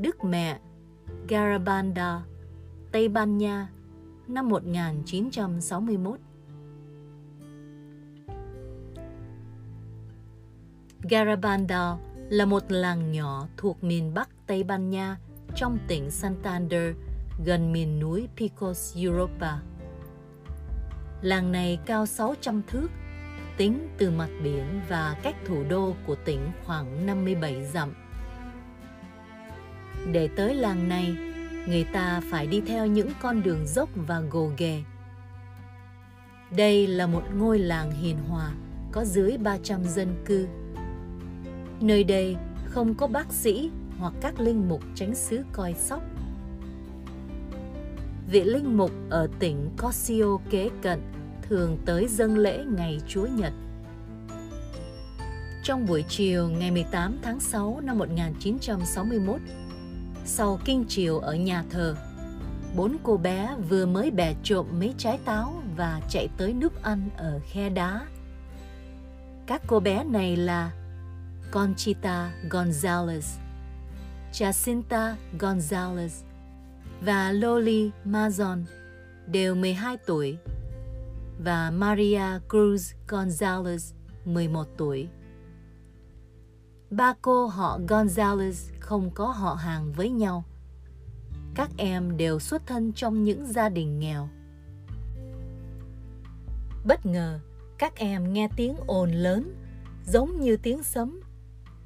Đức Mẹ Garabanda, Tây Ban Nha năm 1961. Garabanda là một làng nhỏ thuộc miền Bắc Tây Ban Nha trong tỉnh Santander, gần miền núi Picos Europa. Làng này cao 600 thước, tính từ mặt biển và cách thủ đô của tỉnh khoảng 57 dặm. Để tới làng này, người ta phải đi theo những con đường dốc và gồ ghề. Đây là một ngôi làng hiền hòa, có dưới 300 dân cư. Nơi đây không có bác sĩ hoặc các linh mục tránh xứ coi sóc. Vị linh mục ở tỉnh Cosio kế cận thường tới dâng lễ ngày Chúa Nhật. Trong buổi chiều ngày 18 tháng 6 năm 1961, sau kinh chiều ở nhà thờ, bốn cô bé vừa mới bẻ trộm mấy trái táo và chạy tới núp ăn ở khe đá. Các cô bé này là Conchita Gonzalez, Jacinta Gonzalez và Loli Mazon, đều 12 tuổi, và Maria Cruz Gonzalez, 11 tuổi. Ba cô họ Gonzalez không có họ hàng với nhau. Các em đều xuất thân trong những gia đình nghèo. Bất ngờ, các em nghe tiếng ồn lớn, giống như tiếng sấm.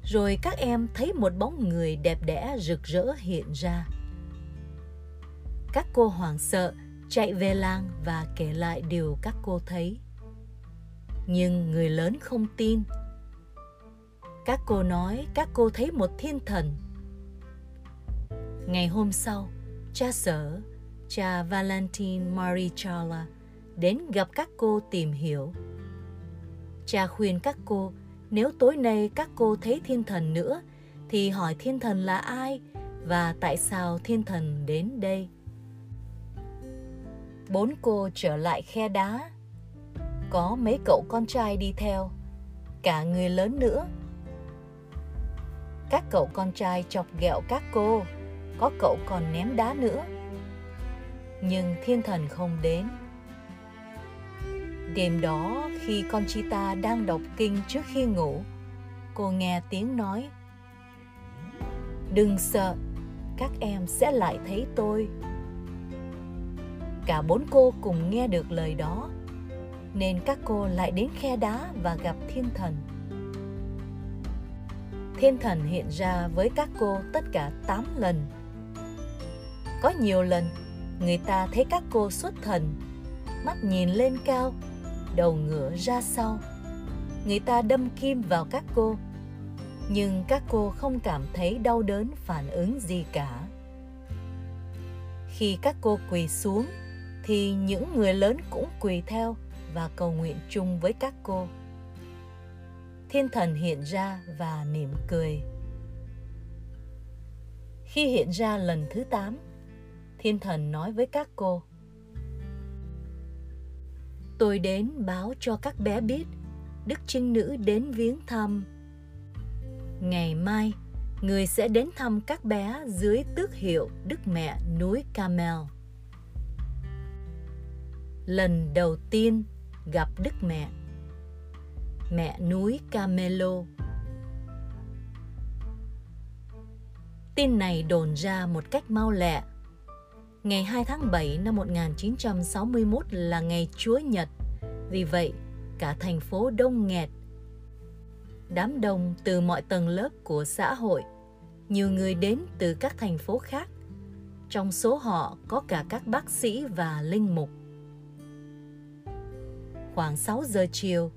Rồi các em thấy một bóng người đẹp đẽ rực rỡ hiện ra. Các cô hoảng sợ, chạy về làng và kể lại điều các cô thấy. Nhưng người lớn không tin. Các cô nói các cô thấy một thiên thần Ngày hôm sau, cha sở, cha Valentine Marichala đến gặp các cô tìm hiểu. Cha khuyên các cô nếu tối nay các cô thấy thiên thần nữa thì hỏi thiên thần là ai và tại sao thiên thần đến đây. Bốn cô trở lại khe đá. Có mấy cậu con trai đi theo, cả người lớn nữa. Các cậu con trai chọc ghẹo các cô, có cậu còn ném đá nữa. Nhưng thiên thần không đến. Đêm đó, khi con chita đang đọc kinh trước khi ngủ, cô nghe tiếng nói, đừng sợ, các em sẽ lại thấy tôi. Cả bốn cô cùng nghe được lời đó, nên các cô lại đến khe đá và gặp thiên thần thiên thần hiện ra với các cô tất cả 8 lần có nhiều lần, người ta thấy các cô xuất thần, mắt nhìn lên cao, đầu ngửa ra sau. Người ta đâm kim vào các cô, nhưng các cô không cảm thấy đau đớn phản ứng gì cả. Khi các cô quỳ xuống, thì những người lớn cũng quỳ theo và cầu nguyện chung với các cô. Thiên thần hiện ra và mỉm cười. Khi hiện ra lần thứ 8, thiên thần nói với các cô tôi đến báo cho các bé biết đức trinh nữ đến viếng thăm ngày mai người sẽ đến thăm các bé dưới tước hiệu đức mẹ núi camel lần đầu tiên gặp đức mẹ mẹ núi camelo tin này đồn ra một cách mau lẹ Ngày 2 tháng 7 năm 1961 là ngày Chúa Nhật, vì vậy cả thành phố đông nghẹt. Đám đông từ mọi tầng lớp của xã hội, nhiều người đến từ các thành phố khác. Trong số họ có cả các bác sĩ và linh mục. Khoảng 6 giờ chiều,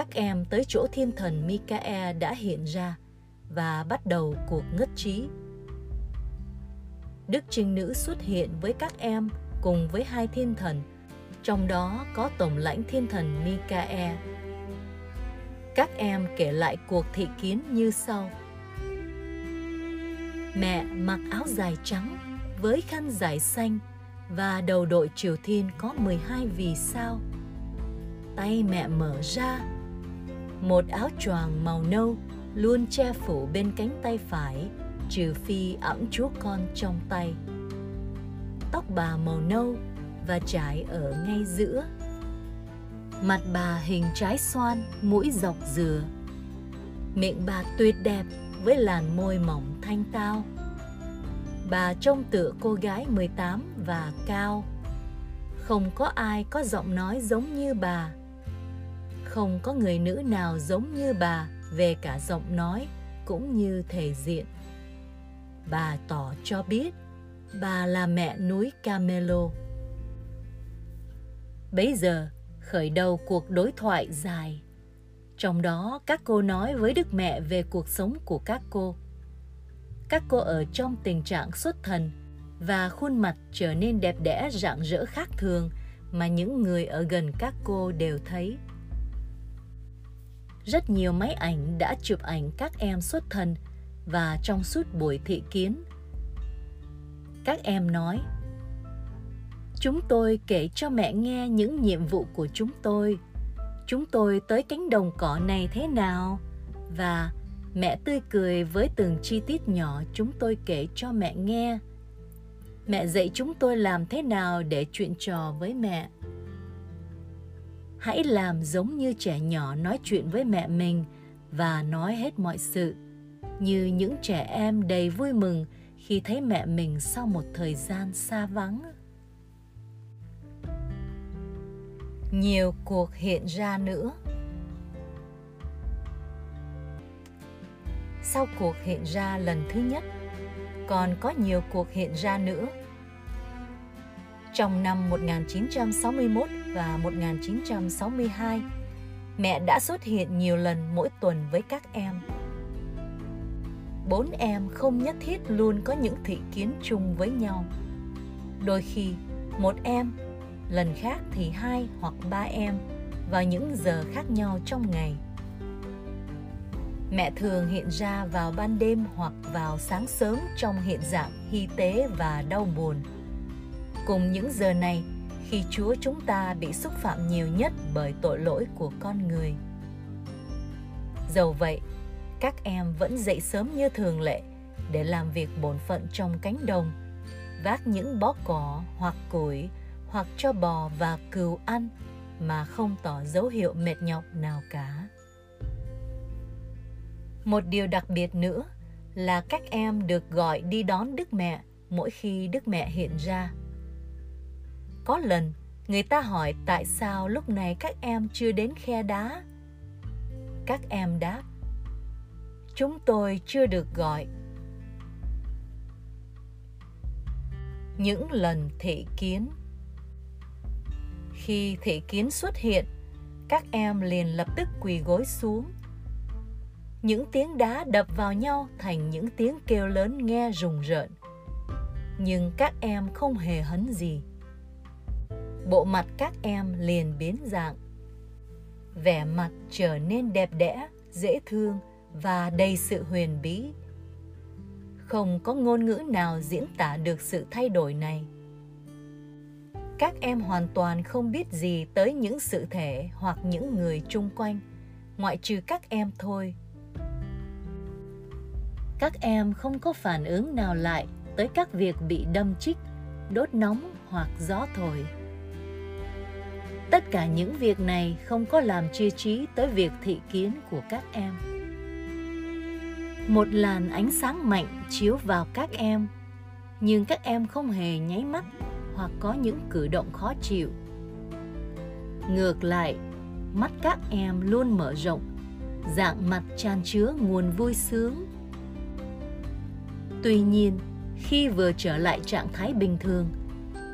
các em tới chỗ thiên thần Mikae đã hiện ra và bắt đầu cuộc ngất trí Đức Trinh Nữ xuất hiện với các em cùng với hai thiên thần, trong đó có tổng lãnh thiên thần Mikae. Các em kể lại cuộc thị kiến như sau. Mẹ mặc áo dài trắng với khăn dài xanh và đầu đội triều thiên có 12 vì sao. Tay mẹ mở ra, một áo choàng màu nâu luôn che phủ bên cánh tay phải trừ phi ẵm chúa con trong tay. Tóc bà màu nâu và trải ở ngay giữa. Mặt bà hình trái xoan, mũi dọc dừa. Miệng bà tuyệt đẹp với làn môi mỏng thanh tao. Bà trông tựa cô gái 18 và cao. Không có ai có giọng nói giống như bà. Không có người nữ nào giống như bà về cả giọng nói cũng như thể diện. Bà tỏ cho biết bà là mẹ núi Camelo. Bấy giờ, khởi đầu cuộc đối thoại dài. Trong đó, các cô nói với Đức Mẹ về cuộc sống của các cô. Các cô ở trong tình trạng xuất thần và khuôn mặt trở nên đẹp đẽ rạng rỡ khác thường mà những người ở gần các cô đều thấy. Rất nhiều máy ảnh đã chụp ảnh các em xuất thân và trong suốt buổi thị kiến. Các em nói, Chúng tôi kể cho mẹ nghe những nhiệm vụ của chúng tôi. Chúng tôi tới cánh đồng cỏ này thế nào? Và mẹ tươi cười với từng chi tiết nhỏ chúng tôi kể cho mẹ nghe. Mẹ dạy chúng tôi làm thế nào để chuyện trò với mẹ. Hãy làm giống như trẻ nhỏ nói chuyện với mẹ mình và nói hết mọi sự, như những trẻ em đầy vui mừng khi thấy mẹ mình sau một thời gian xa vắng. nhiều cuộc hiện ra nữa. Sau cuộc hiện ra lần thứ nhất còn có nhiều cuộc hiện ra nữa. Trong năm 1961 và 1962, mẹ đã xuất hiện nhiều lần mỗi tuần với các em. Bốn em không nhất thiết luôn có những thị kiến chung với nhau. Đôi khi, một em lần khác thì hai hoặc ba em vào những giờ khác nhau trong ngày. Mẹ thường hiện ra vào ban đêm hoặc vào sáng sớm trong hiện dạng hy tế và đau buồn. Cùng những giờ này, khi Chúa chúng ta bị xúc phạm nhiều nhất bởi tội lỗi của con người. Dầu vậy, các em vẫn dậy sớm như thường lệ để làm việc bổn phận trong cánh đồng, vác những bó cỏ hoặc củi hoặc cho bò và cừu ăn mà không tỏ dấu hiệu mệt nhọc nào cả. Một điều đặc biệt nữa là các em được gọi đi đón Đức Mẹ mỗi khi Đức Mẹ hiện ra. Có lần, người ta hỏi tại sao lúc này các em chưa đến khe đá. Các em đáp, chúng tôi chưa được gọi. Những lần thị kiến khi thị kiến xuất hiện, các em liền lập tức quỳ gối xuống. Những tiếng đá đập vào nhau thành những tiếng kêu lớn nghe rùng rợn. Nhưng các em không hề hấn gì. Bộ mặt các em liền biến dạng. Vẻ mặt trở nên đẹp đẽ, dễ thương và đầy sự huyền bí. Không có ngôn ngữ nào diễn tả được sự thay đổi này các em hoàn toàn không biết gì tới những sự thể hoặc những người chung quanh ngoại trừ các em thôi các em không có phản ứng nào lại tới các việc bị đâm chích đốt nóng hoặc gió thổi tất cả những việc này không có làm chia trí tới việc thị kiến của các em một làn ánh sáng mạnh chiếu vào các em nhưng các em không hề nháy mắt hoặc có những cử động khó chịu. Ngược lại, mắt các em luôn mở rộng, dạng mặt tràn chứa nguồn vui sướng. Tuy nhiên, khi vừa trở lại trạng thái bình thường,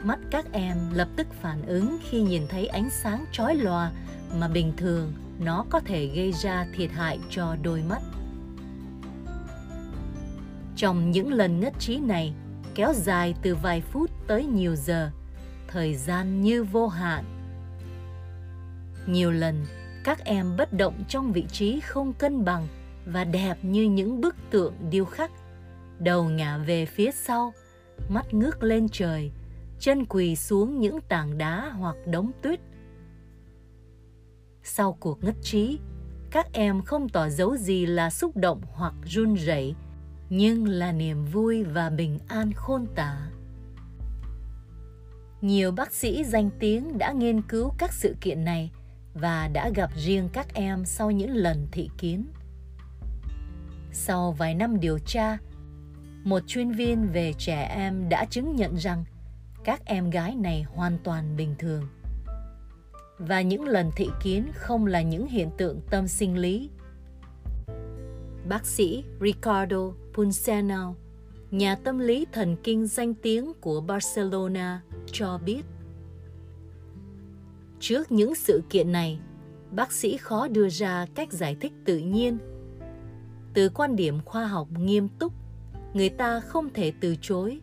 mắt các em lập tức phản ứng khi nhìn thấy ánh sáng chói lòa mà bình thường nó có thể gây ra thiệt hại cho đôi mắt. Trong những lần ngất trí này, kéo dài từ vài phút tới nhiều giờ, thời gian như vô hạn. Nhiều lần, các em bất động trong vị trí không cân bằng và đẹp như những bức tượng điêu khắc, đầu ngả về phía sau, mắt ngước lên trời, chân quỳ xuống những tảng đá hoặc đống tuyết. Sau cuộc ngất trí, các em không tỏ dấu gì là xúc động hoặc run rẩy nhưng là niềm vui và bình an khôn tả. Nhiều bác sĩ danh tiếng đã nghiên cứu các sự kiện này và đã gặp riêng các em sau những lần thị kiến. Sau vài năm điều tra, một chuyên viên về trẻ em đã chứng nhận rằng các em gái này hoàn toàn bình thường. Và những lần thị kiến không là những hiện tượng tâm sinh lý. Bác sĩ Ricardo punceno nhà tâm lý thần kinh danh tiếng của Barcelona, cho biết. Trước những sự kiện này, bác sĩ khó đưa ra cách giải thích tự nhiên. Từ quan điểm khoa học nghiêm túc, người ta không thể từ chối,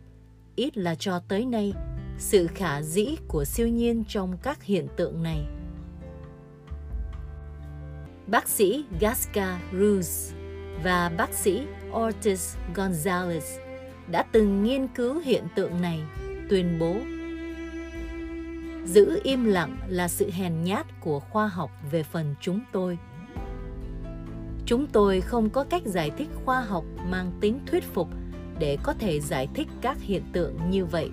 ít là cho tới nay, sự khả dĩ của siêu nhiên trong các hiện tượng này. Bác sĩ Gasca Ruz và bác sĩ Ortiz Gonzalez đã từng nghiên cứu hiện tượng này, tuyên bố Giữ im lặng là sự hèn nhát của khoa học về phần chúng tôi. Chúng tôi không có cách giải thích khoa học mang tính thuyết phục để có thể giải thích các hiện tượng như vậy.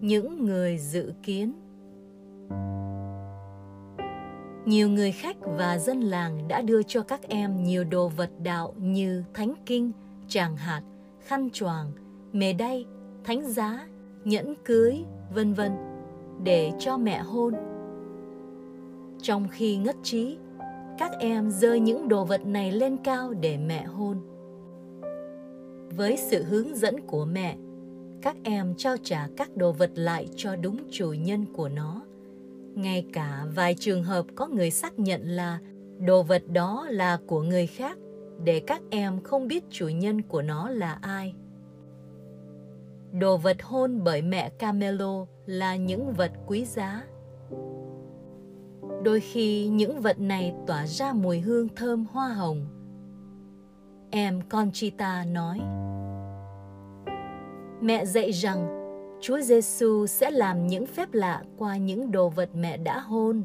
Những người dự kiến nhiều người khách và dân làng đã đưa cho các em nhiều đồ vật đạo như thánh kinh, tràng hạt, khăn choàng, mề đay, thánh giá, nhẫn cưới, vân vân để cho mẹ hôn. Trong khi ngất trí, các em giơ những đồ vật này lên cao để mẹ hôn. Với sự hướng dẫn của mẹ, các em trao trả các đồ vật lại cho đúng chủ nhân của nó ngay cả vài trường hợp có người xác nhận là đồ vật đó là của người khác để các em không biết chủ nhân của nó là ai. Đồ vật hôn bởi mẹ Camelo là những vật quý giá. Đôi khi những vật này tỏa ra mùi hương thơm hoa hồng. Em Conchita nói, Mẹ dạy rằng Chúa Giêsu sẽ làm những phép lạ qua những đồ vật mẹ đã hôn.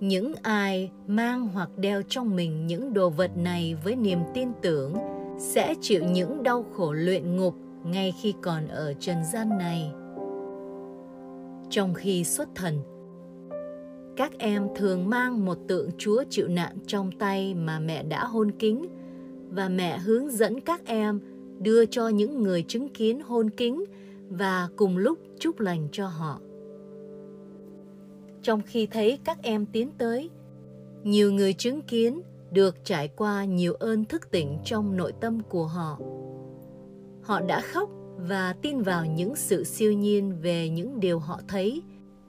Những ai mang hoặc đeo trong mình những đồ vật này với niềm tin tưởng sẽ chịu những đau khổ luyện ngục ngay khi còn ở trần gian này. Trong khi xuất thần, các em thường mang một tượng Chúa chịu nạn trong tay mà mẹ đã hôn kính và mẹ hướng dẫn các em đưa cho những người chứng kiến hôn kính và cùng lúc chúc lành cho họ. Trong khi thấy các em tiến tới, nhiều người chứng kiến được trải qua nhiều ơn thức tỉnh trong nội tâm của họ. Họ đã khóc và tin vào những sự siêu nhiên về những điều họ thấy,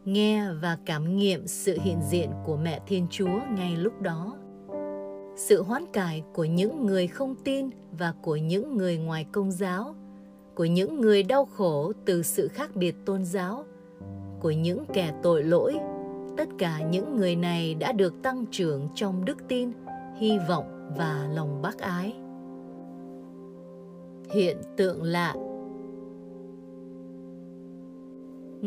nghe và cảm nghiệm sự hiện diện của mẹ Thiên Chúa ngay lúc đó. Sự hoán cải của những người không tin và của những người ngoài công giáo, của những người đau khổ từ sự khác biệt tôn giáo, của những kẻ tội lỗi, tất cả những người này đã được tăng trưởng trong đức tin, hy vọng và lòng bác ái hiện tượng lạ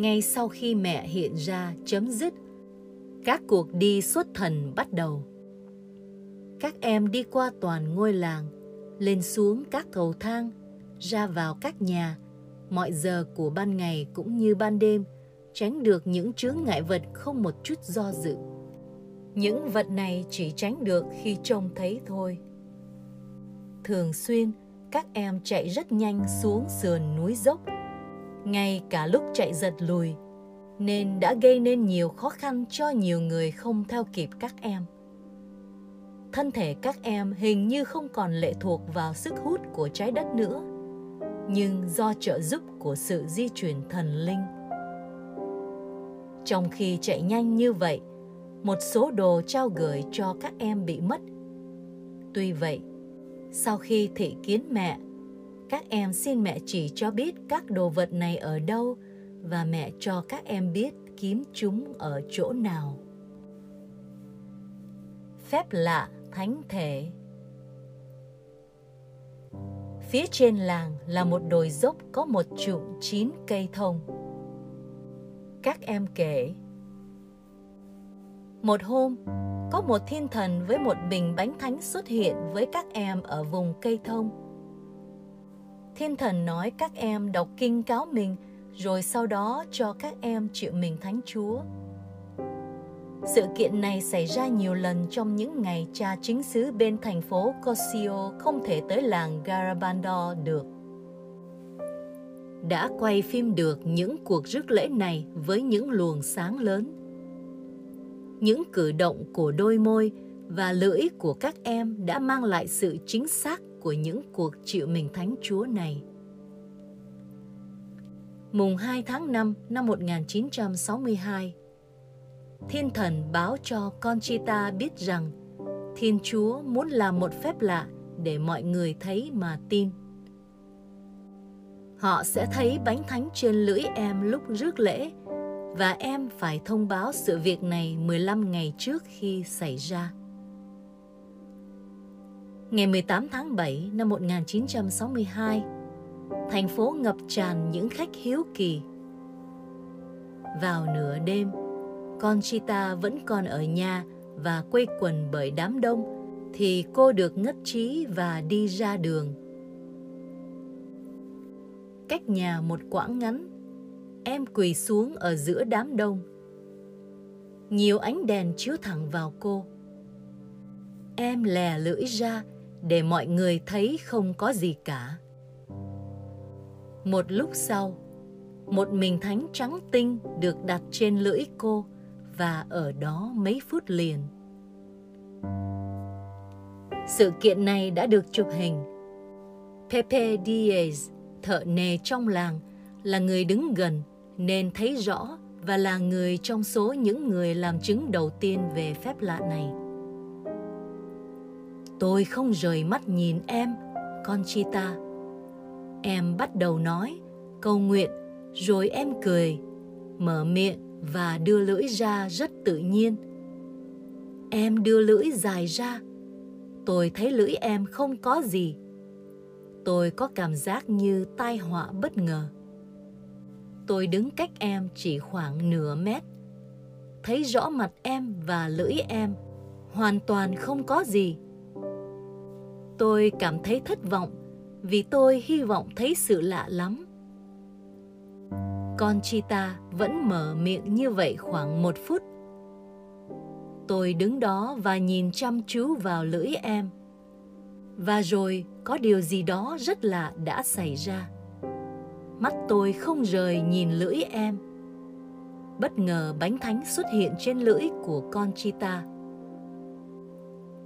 ngay sau khi mẹ hiện ra chấm dứt các cuộc đi xuất thần bắt đầu các em đi qua toàn ngôi làng lên xuống các cầu thang ra vào các nhà, mọi giờ của ban ngày cũng như ban đêm, tránh được những chướng ngại vật không một chút do dự. Những vật này chỉ tránh được khi trông thấy thôi. Thường xuyên, các em chạy rất nhanh xuống sườn núi dốc, ngay cả lúc chạy giật lùi, nên đã gây nên nhiều khó khăn cho nhiều người không theo kịp các em. Thân thể các em hình như không còn lệ thuộc vào sức hút của trái đất nữa nhưng do trợ giúp của sự di chuyển thần linh. Trong khi chạy nhanh như vậy, một số đồ trao gửi cho các em bị mất. Tuy vậy, sau khi thị kiến mẹ, các em xin mẹ chỉ cho biết các đồ vật này ở đâu và mẹ cho các em biết kiếm chúng ở chỗ nào. Phép lạ thánh thể Phía trên làng là một đồi dốc có một chụm chín cây thông. Các em kể Một hôm, có một thiên thần với một bình bánh thánh xuất hiện với các em ở vùng cây thông. Thiên thần nói các em đọc kinh cáo mình, rồi sau đó cho các em chịu mình thánh chúa. Sự kiện này xảy ra nhiều lần trong những ngày cha chính xứ bên thành phố Cosio không thể tới làng Garabando được. Đã quay phim được những cuộc rước lễ này với những luồng sáng lớn. Những cử động của đôi môi và lưỡi của các em đã mang lại sự chính xác của những cuộc chịu mình thánh chúa này. Mùng 2 tháng 5 năm 1962, thiên thần báo cho Conchita biết rằng Thiên Chúa muốn làm một phép lạ để mọi người thấy mà tin. Họ sẽ thấy bánh thánh trên lưỡi em lúc rước lễ và em phải thông báo sự việc này 15 ngày trước khi xảy ra. Ngày 18 tháng 7 năm 1962, thành phố ngập tràn những khách hiếu kỳ. Vào nửa đêm, Conchita vẫn còn ở nhà và quây quần bởi đám đông thì cô được ngất trí và đi ra đường. Cách nhà một quãng ngắn, em quỳ xuống ở giữa đám đông. Nhiều ánh đèn chiếu thẳng vào cô. Em lè lưỡi ra để mọi người thấy không có gì cả. Một lúc sau, một mình thánh trắng tinh được đặt trên lưỡi cô và ở đó mấy phút liền. Sự kiện này đã được chụp hình. Pepe Diaz, thợ nề trong làng, là người đứng gần nên thấy rõ và là người trong số những người làm chứng đầu tiên về phép lạ này. Tôi không rời mắt nhìn em, Conchita. Em bắt đầu nói, cầu nguyện, rồi em cười, mở miệng và đưa lưỡi ra rất tự nhiên. Em đưa lưỡi dài ra. Tôi thấy lưỡi em không có gì. Tôi có cảm giác như tai họa bất ngờ. Tôi đứng cách em chỉ khoảng nửa mét. Thấy rõ mặt em và lưỡi em. Hoàn toàn không có gì. Tôi cảm thấy thất vọng, vì tôi hy vọng thấy sự lạ lắm Conchita vẫn mở miệng như vậy khoảng một phút. Tôi đứng đó và nhìn chăm chú vào lưỡi em. Và rồi, có điều gì đó rất lạ đã xảy ra. Mắt tôi không rời nhìn lưỡi em. Bất ngờ bánh thánh xuất hiện trên lưỡi của Conchita.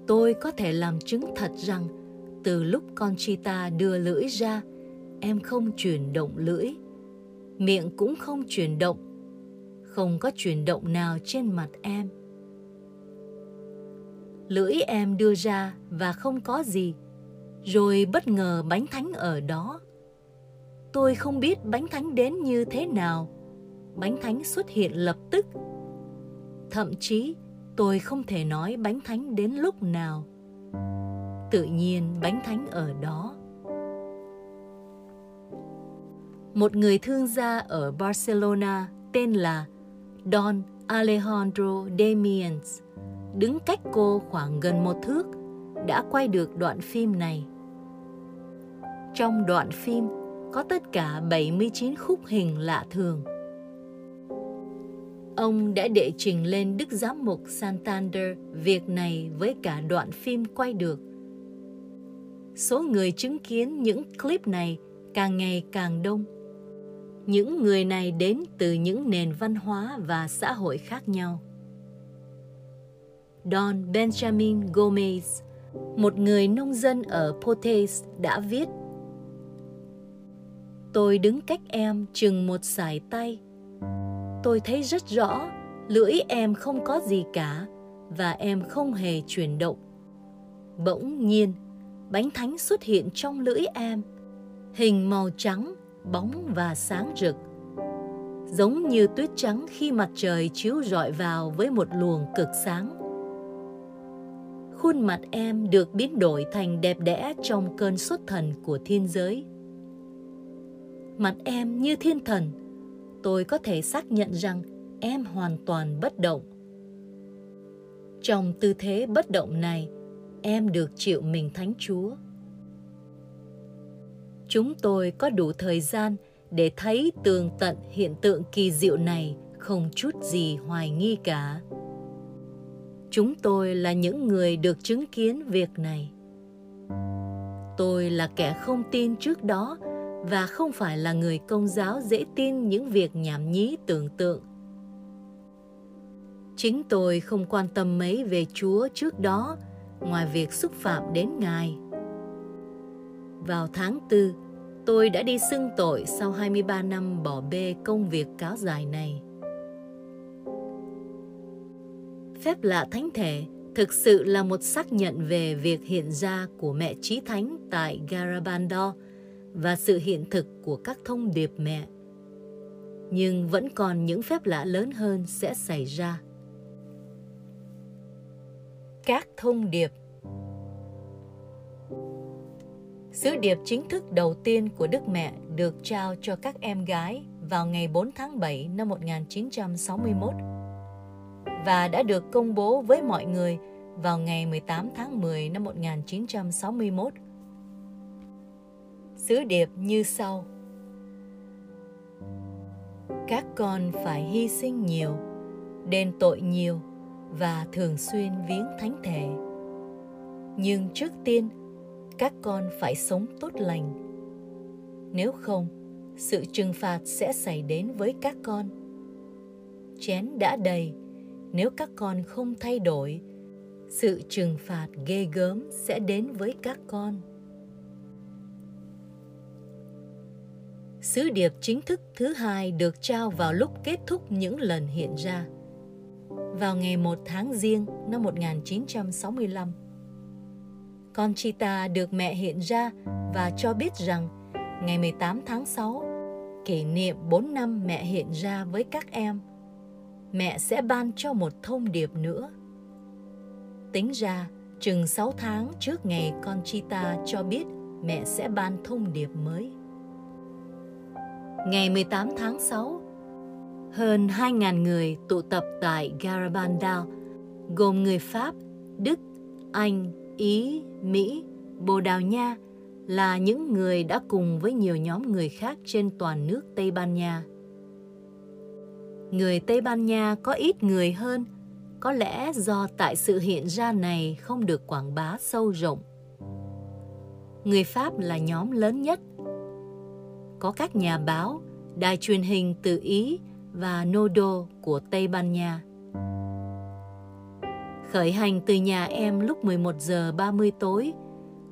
Tôi có thể làm chứng thật rằng từ lúc Conchita đưa lưỡi ra, em không chuyển động lưỡi. Miệng cũng không chuyển động không có chuyển động nào trên mặt em. Lưỡi em đưa ra và không có gì rồi bất ngờ bánh thánh ở đó. Tôi không biết bánh thánh đến như thế nào. Bánh thánh xuất hiện lập tức. Thậm chí tôi không thể nói bánh thánh đến lúc nào tự nhiên bánh thánh ở đó một người thương gia ở Barcelona tên là Don Alejandro Demians đứng cách cô khoảng gần một thước, đã quay được đoạn phim này. Trong đoạn phim, có tất cả 79 khúc hình lạ thường. Ông đã đệ trình lên Đức Giám mục Santander việc này với cả đoạn phim quay được. Số người chứng kiến những clip này càng ngày càng đông những người này đến từ những nền văn hóa và xã hội khác nhau. Don Benjamin Gomez, một người nông dân ở Potes đã viết Tôi đứng cách em chừng một sải tay. Tôi thấy rất rõ lưỡi em không có gì cả và em không hề chuyển động. Bỗng nhiên, bánh thánh xuất hiện trong lưỡi em, hình màu trắng bóng và sáng rực giống như tuyết trắng khi mặt trời chiếu rọi vào với một luồng cực sáng khuôn mặt em được biến đổi thành đẹp đẽ trong cơn xuất thần của thiên giới. Mặt em như thiên thần, tôi có thể xác nhận rằng em hoàn toàn bất động. Trong tư thế bất động này, em được chịu mình Thánh Chúa. Chúng tôi có đủ thời gian để thấy tường tận hiện tượng kỳ diệu này không chút gì hoài nghi cả. Chúng tôi là những người được chứng kiến việc này. Tôi là kẻ không tin trước đó và không phải là người công giáo dễ tin những việc nhảm nhí tưởng tượng. Chính tôi không quan tâm mấy về Chúa trước đó ngoài việc xúc phạm đến Ngài. Vào tháng tư, tôi đã đi xưng tội sau 23 năm bỏ bê công việc cáo dài này. Phép lạ thánh thể thực sự là một xác nhận về việc hiện ra của mẹ trí thánh tại Garabando và sự hiện thực của các thông điệp mẹ. Nhưng vẫn còn những phép lạ lớn hơn sẽ xảy ra. Các thông điệp Sứ điệp chính thức đầu tiên của Đức Mẹ được trao cho các em gái vào ngày 4 tháng 7 năm 1961 và đã được công bố với mọi người vào ngày 18 tháng 10 năm 1961. Sứ điệp như sau. Các con phải hy sinh nhiều, đền tội nhiều và thường xuyên viếng thánh thể. Nhưng trước tiên, các con phải sống tốt lành. Nếu không, sự trừng phạt sẽ xảy đến với các con. Chén đã đầy, nếu các con không thay đổi sự trừng phạt ghê gớm sẽ đến với các con sứ điệp chính thức thứ hai được trao vào lúc kết thúc những lần hiện ra. Vào ngày 1 tháng Giêng năm 1965, Conchita được mẹ hiện ra và cho biết rằng ngày 18 tháng 6, kỷ niệm 4 năm mẹ hiện ra với các em – mẹ sẽ ban cho một thông điệp nữa. Tính ra, chừng 6 tháng trước ngày Conchita cho biết mẹ sẽ ban thông điệp mới. Ngày 18 tháng 6, hơn 2.000 người tụ tập tại Garabandal, gồm người Pháp, Đức, Anh, Ý, Mỹ, Bồ Đào Nha là những người đã cùng với nhiều nhóm người khác trên toàn nước Tây Ban Nha người Tây Ban Nha có ít người hơn, có lẽ do tại sự hiện ra này không được quảng bá sâu rộng. Người Pháp là nhóm lớn nhất. Có các nhà báo, đài truyền hình từ Ý và Nodo của Tây Ban Nha. Khởi hành từ nhà em lúc 11 giờ 30 tối,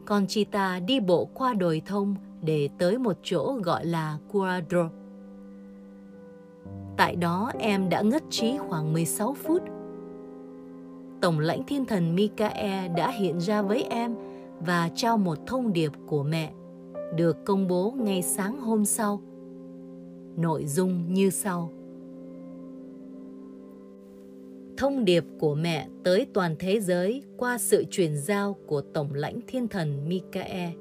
Conchita đi bộ qua đồi thông để tới một chỗ gọi là Cuadro. Tại đó em đã ngất trí khoảng 16 phút. Tổng lãnh thiên thần Mikae đã hiện ra với em và trao một thông điệp của mẹ, được công bố ngay sáng hôm sau. Nội dung như sau. Thông điệp của mẹ tới toàn thế giới qua sự truyền giao của Tổng lãnh thiên thần Mikae.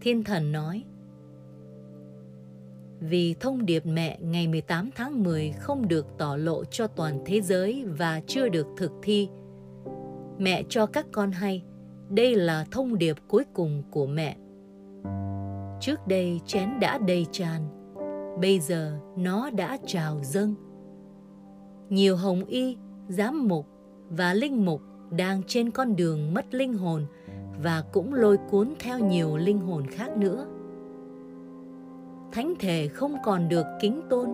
Thiên thần nói, vì thông điệp mẹ ngày 18 tháng 10 không được tỏ lộ cho toàn thế giới và chưa được thực thi. Mẹ cho các con hay, đây là thông điệp cuối cùng của mẹ. Trước đây chén đã đầy tràn, bây giờ nó đã trào dâng. Nhiều hồng y, giám mục và linh mục đang trên con đường mất linh hồn và cũng lôi cuốn theo nhiều linh hồn khác nữa. Thánh thể không còn được kính tôn.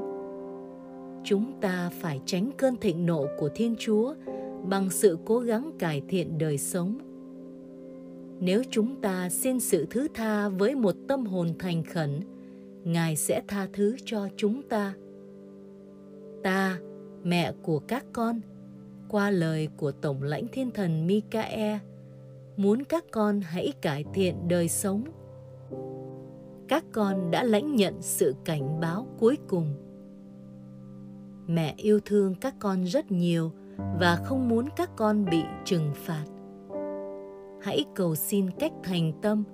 Chúng ta phải tránh cơn thịnh nộ của thiên chúa bằng sự cố gắng cải thiện đời sống. Nếu chúng ta xin sự thứ tha với một tâm hồn thành khẩn ngài sẽ tha thứ cho chúng ta. Ta mẹ của các con qua lời của tổng lãnh thiên thần Mikae muốn các con hãy cải thiện đời sống các con đã lãnh nhận sự cảnh báo cuối cùng mẹ yêu thương các con rất nhiều và không muốn các con bị trừng phạt. Hãy cầu xin cách thành tâm,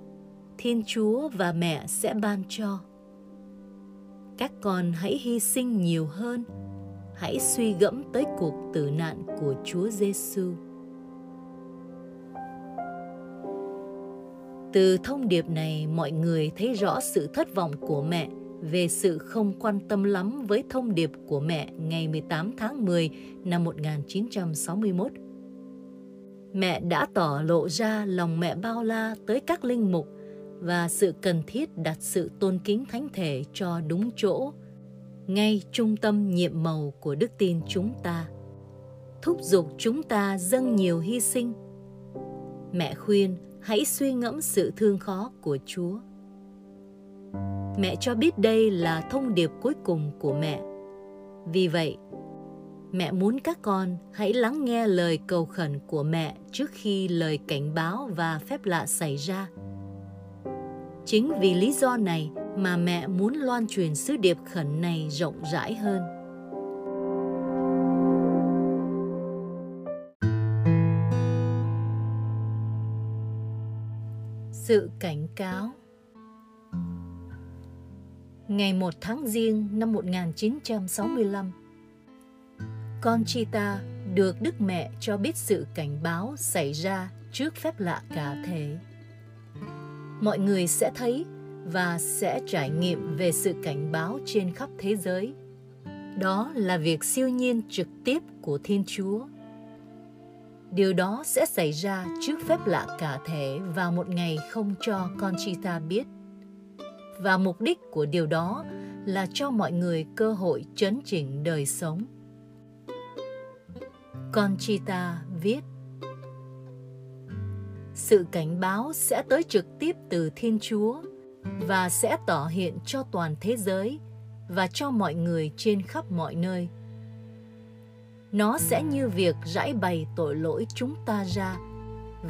Thiên Chúa và mẹ sẽ ban cho. Các con hãy hy sinh nhiều hơn, hãy suy gẫm tới cuộc tử nạn của Chúa Giêsu. Từ thông điệp này, mọi người thấy rõ sự thất vọng của mẹ về sự không quan tâm lắm với thông điệp của mẹ ngày 18 tháng 10 năm 1961. Mẹ đã tỏ lộ ra lòng mẹ bao la tới các linh mục và sự cần thiết đặt sự tôn kính thánh thể cho đúng chỗ, ngay trung tâm nhiệm màu của đức tin chúng ta. Thúc giục chúng ta dâng nhiều hy sinh. Mẹ khuyên hãy suy ngẫm sự thương khó của Chúa. Mẹ cho biết đây là thông điệp cuối cùng của mẹ. Vì vậy, mẹ muốn các con hãy lắng nghe lời cầu khẩn của mẹ trước khi lời cảnh báo và phép lạ xảy ra. Chính vì lý do này mà mẹ muốn loan truyền sứ điệp khẩn này rộng rãi hơn. Sự cảnh cáo Ngày 1 tháng Giêng năm 1965 Conchita được Đức Mẹ cho biết sự cảnh báo xảy ra trước phép lạ cả thể. Mọi người sẽ thấy và sẽ trải nghiệm về sự cảnh báo trên khắp thế giới. Đó là việc siêu nhiên trực tiếp của Thiên Chúa Điều đó sẽ xảy ra trước phép lạ cả thể vào một ngày không cho Conchita biết. Và mục đích của điều đó là cho mọi người cơ hội chấn chỉnh đời sống. Conchita viết, Sự cảnh báo sẽ tới trực tiếp từ Thiên Chúa và sẽ tỏ hiện cho toàn thế giới và cho mọi người trên khắp mọi nơi. Nó sẽ như việc rãi bày tội lỗi chúng ta ra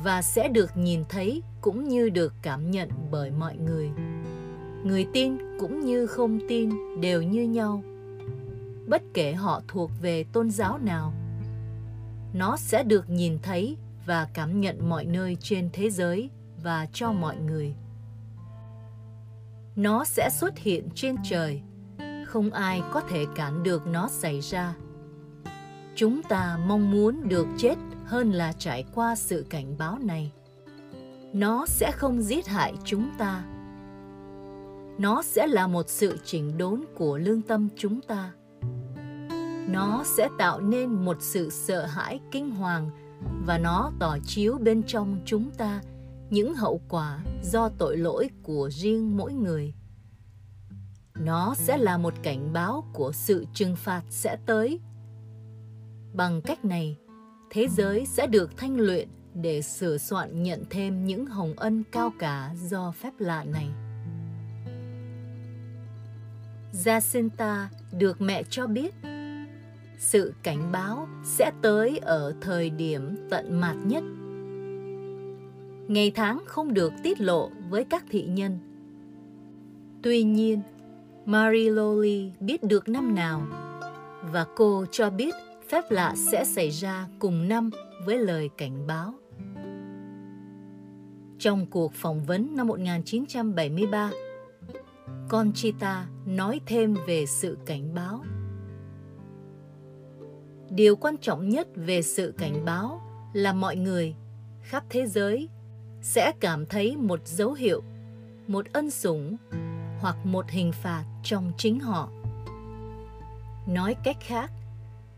và sẽ được nhìn thấy cũng như được cảm nhận bởi mọi người. Người tin cũng như không tin đều như nhau. Bất kể họ thuộc về tôn giáo nào, nó sẽ được nhìn thấy và cảm nhận mọi nơi trên thế giới và cho mọi người nó sẽ xuất hiện trên trời. Không ai có thể cản được nó xảy ra. Chúng ta mong muốn được chết hơn là trải qua sự cảnh báo này. Nó sẽ không giết hại chúng ta. Nó sẽ là một sự chỉnh đốn của lương tâm chúng ta. Nó sẽ tạo nên một sự sợ hãi kinh hoàng và nó tỏ chiếu bên trong chúng ta những hậu quả do tội lỗi của riêng mỗi người nó sẽ là một cảnh báo của sự trừng phạt sẽ tới Bằng cách này, thế giới sẽ được thanh luyện để sửa soạn nhận thêm những hồng ân cao cả do phép lạ này. Jacinta được mẹ cho biết sự cảnh báo sẽ tới ở thời điểm tận mạt nhất. Ngày tháng không được tiết lộ với các thị nhân. Tuy nhiên, Marie Lowly biết được năm nào và cô cho biết phép lạ sẽ xảy ra cùng năm với lời cảnh báo. Trong cuộc phỏng vấn năm 1973, Conchita nói thêm về sự cảnh báo. Điều quan trọng nhất về sự cảnh báo là mọi người khắp thế giới sẽ cảm thấy một dấu hiệu, một ân sủng hoặc một hình phạt trong chính họ. Nói cách khác,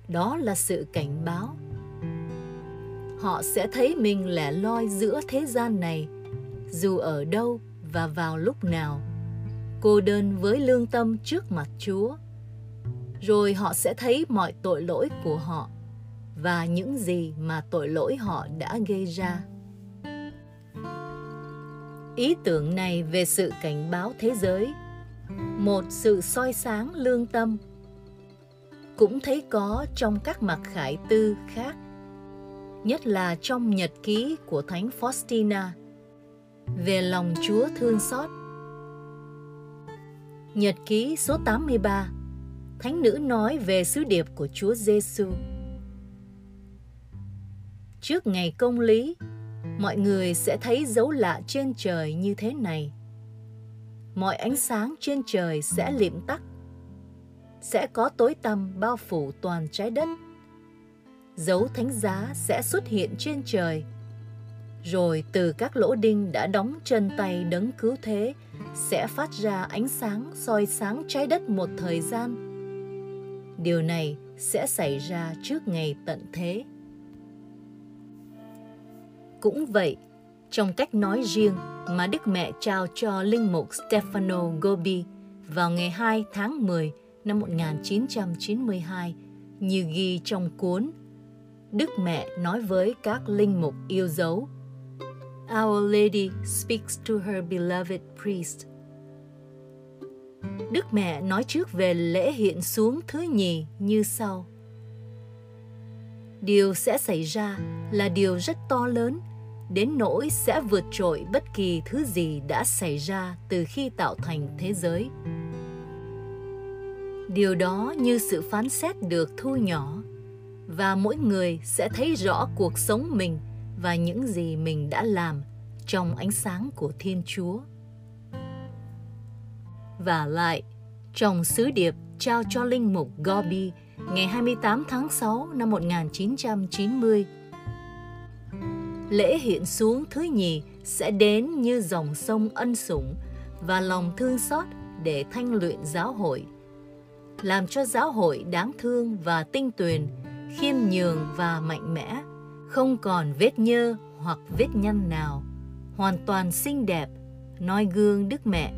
đó là sự cảnh báo. Họ sẽ thấy mình lẻ loi giữa thế gian này dù ở đâu và vào lúc nào cô đơn với lương tâm trước mặt chúa. Rồi họ sẽ thấy mọi tội lỗi của họ và những gì mà tội lỗi họ đã gây ra ý tưởng này về sự cảnh báo thế giới một sự soi sáng lương tâm cũng thấy có trong các mặt khải tư khác, nhất là trong nhật ký của Thánh Faustina về lòng Chúa thương xót. Nhật ký số 83 Thánh nữ nói về sứ điệp của Chúa Giêsu. Trước ngày công lý, mọi người sẽ thấy dấu lạ trên trời như thế này. Mọi ánh sáng trên trời sẽ liệm tắt. Sẽ có tối tăm bao phủ toàn trái đất. Dấu thánh giá sẽ xuất hiện trên trời. Rồi từ các lỗ đinh đã đóng chân tay đấng cứu thế, sẽ phát ra ánh sáng soi sáng trái đất một thời gian. Điều này sẽ xảy ra trước ngày tận thế. Cũng vậy, trong cách nói riêng mà Đức Mẹ trao cho Linh mục Stefano Gobi vào ngày 2 tháng 10 năm 1992 như ghi trong cuốn Đức Mẹ nói với các linh mục yêu dấu Our Lady speaks to her beloved priest. Đức Mẹ nói trước về lễ hiện xuống thứ nhì như sau. Điều sẽ xảy ra là điều rất to lớn, đến nỗi sẽ vượt trội bất kỳ thứ gì đã xảy ra từ khi tạo thành thế giới. Điều đó như sự phán xét được thu nhỏ và mỗi người sẽ thấy rõ cuộc sống mình và những gì mình đã làm trong ánh sáng của Thiên Chúa. Và lại, trong sứ điệp trao cho linh mục Gobi ngày 28 tháng 6 năm 1990, lễ hiện xuống thứ nhì sẽ đến như dòng sông ân sủng và lòng thương xót để thanh luyện giáo hội, làm cho giáo hội đáng thương và tinh tuyền, khiêm nhường và mạnh mẽ, không còn vết nhơ hoặc vết nhăn nào, hoàn toàn xinh đẹp, noi gương Đức Mẹ.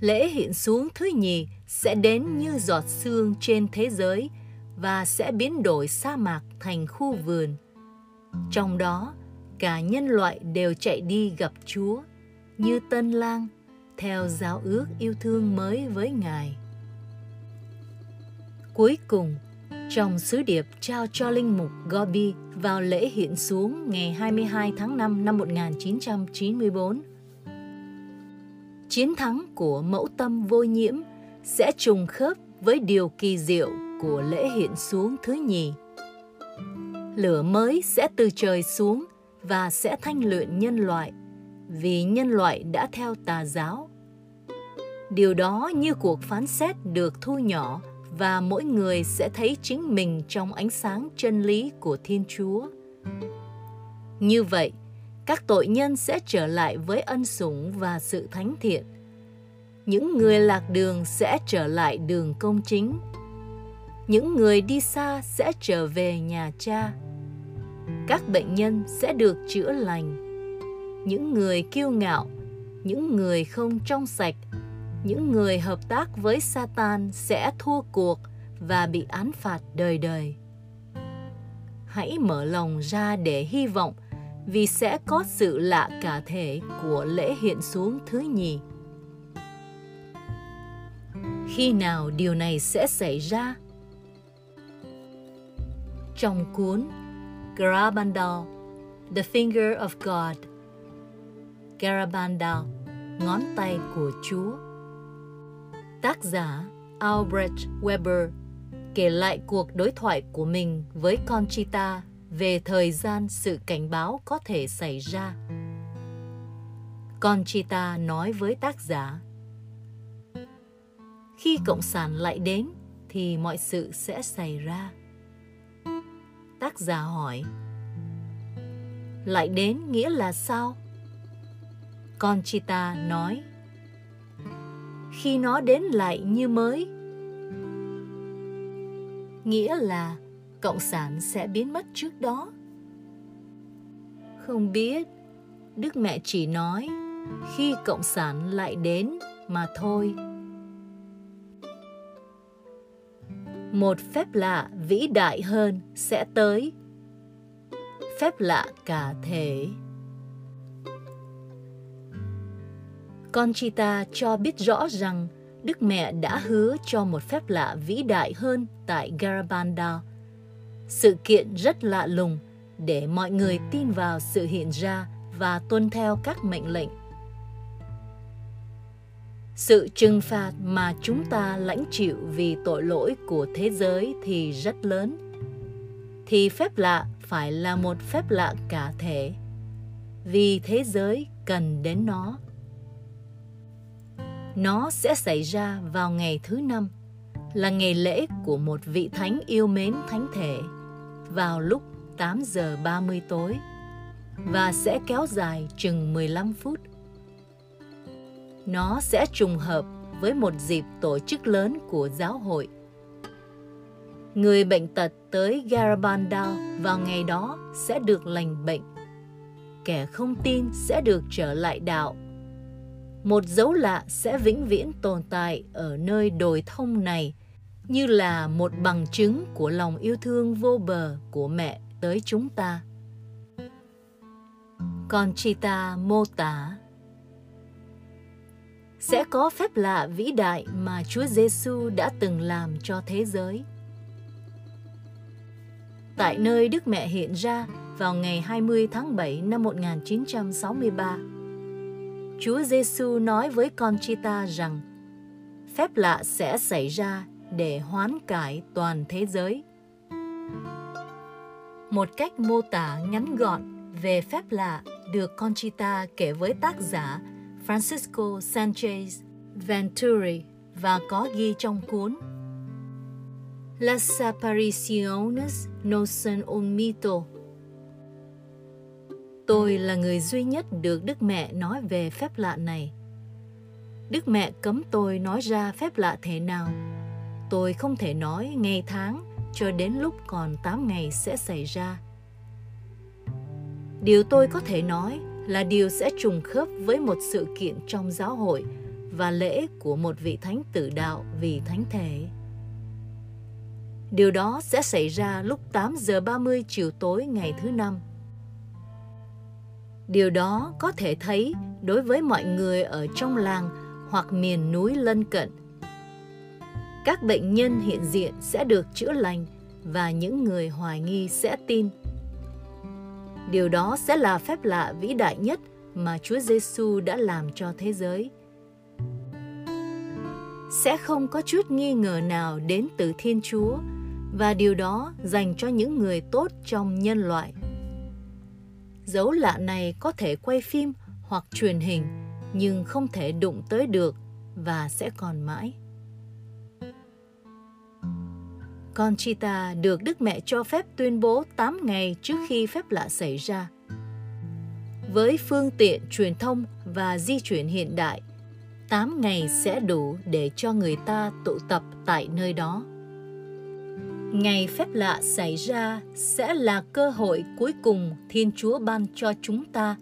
Lễ hiện xuống thứ nhì sẽ đến như giọt sương trên thế giới và sẽ biến đổi sa mạc thành khu vườn. Trong đó, cả nhân loại đều chạy đi gặp Chúa như tân lang theo giáo ước yêu thương mới với Ngài. Cuối cùng, trong sứ điệp trao cho Linh Mục Gobi vào lễ hiện xuống ngày 22 tháng 5 năm 1994. Chiến thắng của mẫu tâm vô nhiễm sẽ trùng khớp với điều kỳ diệu của lễ hiện xuống thứ nhì. Lửa mới sẽ từ trời xuống và sẽ thanh luyện nhân loại vì nhân loại đã theo tà giáo. Điều đó như cuộc phán xét được thu nhỏ và mỗi người sẽ thấy chính mình trong ánh sáng chân lý của Thiên Chúa. Như vậy, các tội nhân sẽ trở lại với ân sủng và sự thánh thiện. Những người lạc đường sẽ trở lại đường công chính. Những người đi xa sẽ trở về nhà cha. Các bệnh nhân sẽ được chữa lành. Những người kiêu ngạo, những người không trong sạch những người hợp tác với Satan sẽ thua cuộc và bị án phạt đời đời. Hãy mở lòng ra để hy vọng vì sẽ có sự lạ cả thể của lễ hiện xuống thứ nhì. Khi nào điều này sẽ xảy ra? Trong cuốn Garabandal, The Finger of God Garabandal, ngón tay của Chúa Tác giả Albrecht Weber kể lại cuộc đối thoại của mình với Conchita về thời gian sự cảnh báo có thể xảy ra. Conchita nói với tác giả Khi Cộng sản lại đến thì mọi sự sẽ xảy ra. Tác giả hỏi. Lại đến nghĩa là sao? Conchita nói. Khi nó đến lại như mới. Nghĩa là cộng sản sẽ biến mất trước đó. Không biết, đức mẹ chỉ nói, khi cộng sản lại đến mà thôi. Một phép lạ vĩ đại hơn sẽ tới phép lạ cả thể Conchita cho biết rõ rằng Đức Mẹ đã hứa cho một phép lạ vĩ đại hơn tại Garabandal. Sự kiện rất lạ lùng để mọi người tin vào sự hiện ra và tuân theo các mệnh lệnh. Sự trừng phạt mà chúng ta lãnh chịu vì tội lỗi của thế giới thì rất lớn. Thì phép lạ phải là một phép lạ cả thể vì thế giới cần đến nó nó sẽ xảy ra vào ngày thứ năm, là ngày lễ của một vị thánh yêu mến thánh thể, vào lúc 8 giờ 30 tối, và sẽ kéo dài chừng 15 phút. Nó sẽ trùng hợp với một dịp tổ chức lớn của giáo hội. Người bệnh tật tới Garabandal vào ngày đó sẽ được lành bệnh. Kẻ không tin sẽ được trở lại đạo. Một dấu lạ sẽ vĩnh viễn tồn tại ở nơi đồi thông này, như là một bằng chứng của lòng yêu thương vô bờ của mẹ tới chúng ta. Conchita mô tả sẽ có phép lạ vĩ đại mà Chúa Giêsu đã từng làm cho thế giới. Tại nơi Đức Mẹ hiện ra vào ngày 20 tháng 7 năm 1963, Chúa Giêsu nói với Conchita rằng phép lạ sẽ xảy ra để hoán cải toàn thế giới. Một cách mô tả ngắn gọn về phép lạ được Conchita kể với tác giả Francisco Sanchez Venturi và có ghi trong cuốn Las apariciones no son un mito. Tôi là người duy nhất được Đức Mẹ nói về phép lạ này. Đức Mẹ cấm tôi nói ra phép lạ thế nào. Tôi không thể nói ngày tháng cho đến lúc còn 8 ngày sẽ xảy ra. Điều tôi có thể nói là điều sẽ trùng khớp với một sự kiện trong giáo hội và lễ của một vị thánh tử đạo vì thánh thể. Điều đó sẽ xảy ra lúc 8 giờ 30 chiều tối ngày thứ năm. Điều đó có thể thấy đối với mọi người ở trong làng hoặc miền núi lân cận. Các bệnh nhân hiện diện sẽ được chữa lành và những người hoài nghi sẽ tin Điều đó sẽ là phép lạ vĩ đại nhất mà Chúa Giêsu đã làm cho thế giới. Sẽ không có chút nghi ngờ nào đến từ Thiên Chúa, và điều đó dành cho những người tốt trong nhân loại. Dấu lạ này có thể quay phim hoặc truyền hình, nhưng không thể đụng tới được và sẽ còn mãi. Conchita được Đức Mẹ cho phép tuyên bố 8 ngày trước khi phép lạ xảy ra. Với phương tiện truyền thông và di chuyển hiện đại, 8 ngày sẽ đủ để cho người ta tụ tập tại nơi đó. Ngày phép lạ xảy ra sẽ là cơ hội cuối cùng Thiên Chúa ban cho chúng ta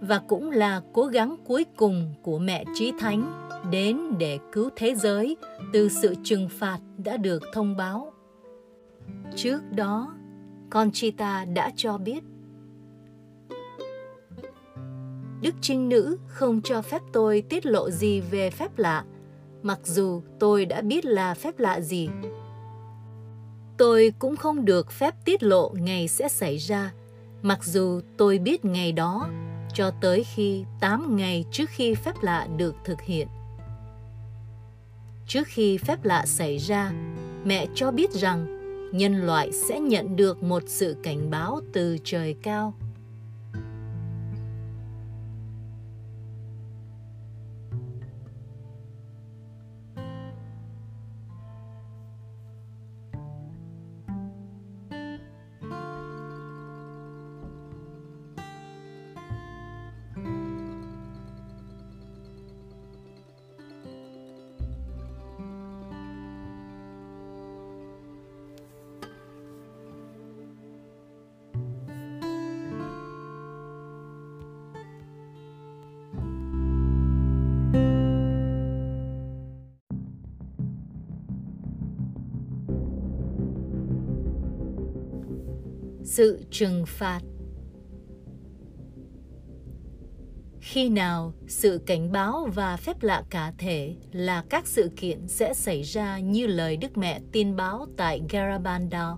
và cũng là cố gắng cuối cùng của mẹ Chí Thánh đến để cứu thế giới từ sự trừng phạt đã được thông báo Trước đó, Conchita đã cho biết Đức Trinh Nữ không cho phép tôi tiết lộ gì về phép lạ, mặc dù tôi đã biết là phép lạ gì. Tôi cũng không được phép tiết lộ ngày sẽ xảy ra, mặc dù tôi biết ngày đó, cho tới khi 8 ngày trước khi phép lạ được thực hiện. Trước khi phép lạ xảy ra, mẹ cho biết rằng nhân loại sẽ nhận được một sự cảnh báo từ trời cao. Sự trừng phạt khi nào sự cảnh báo và phép lạ cá thể là các sự kiện sẽ xảy ra như lời Đức Mẹ tin báo tại Garabandal,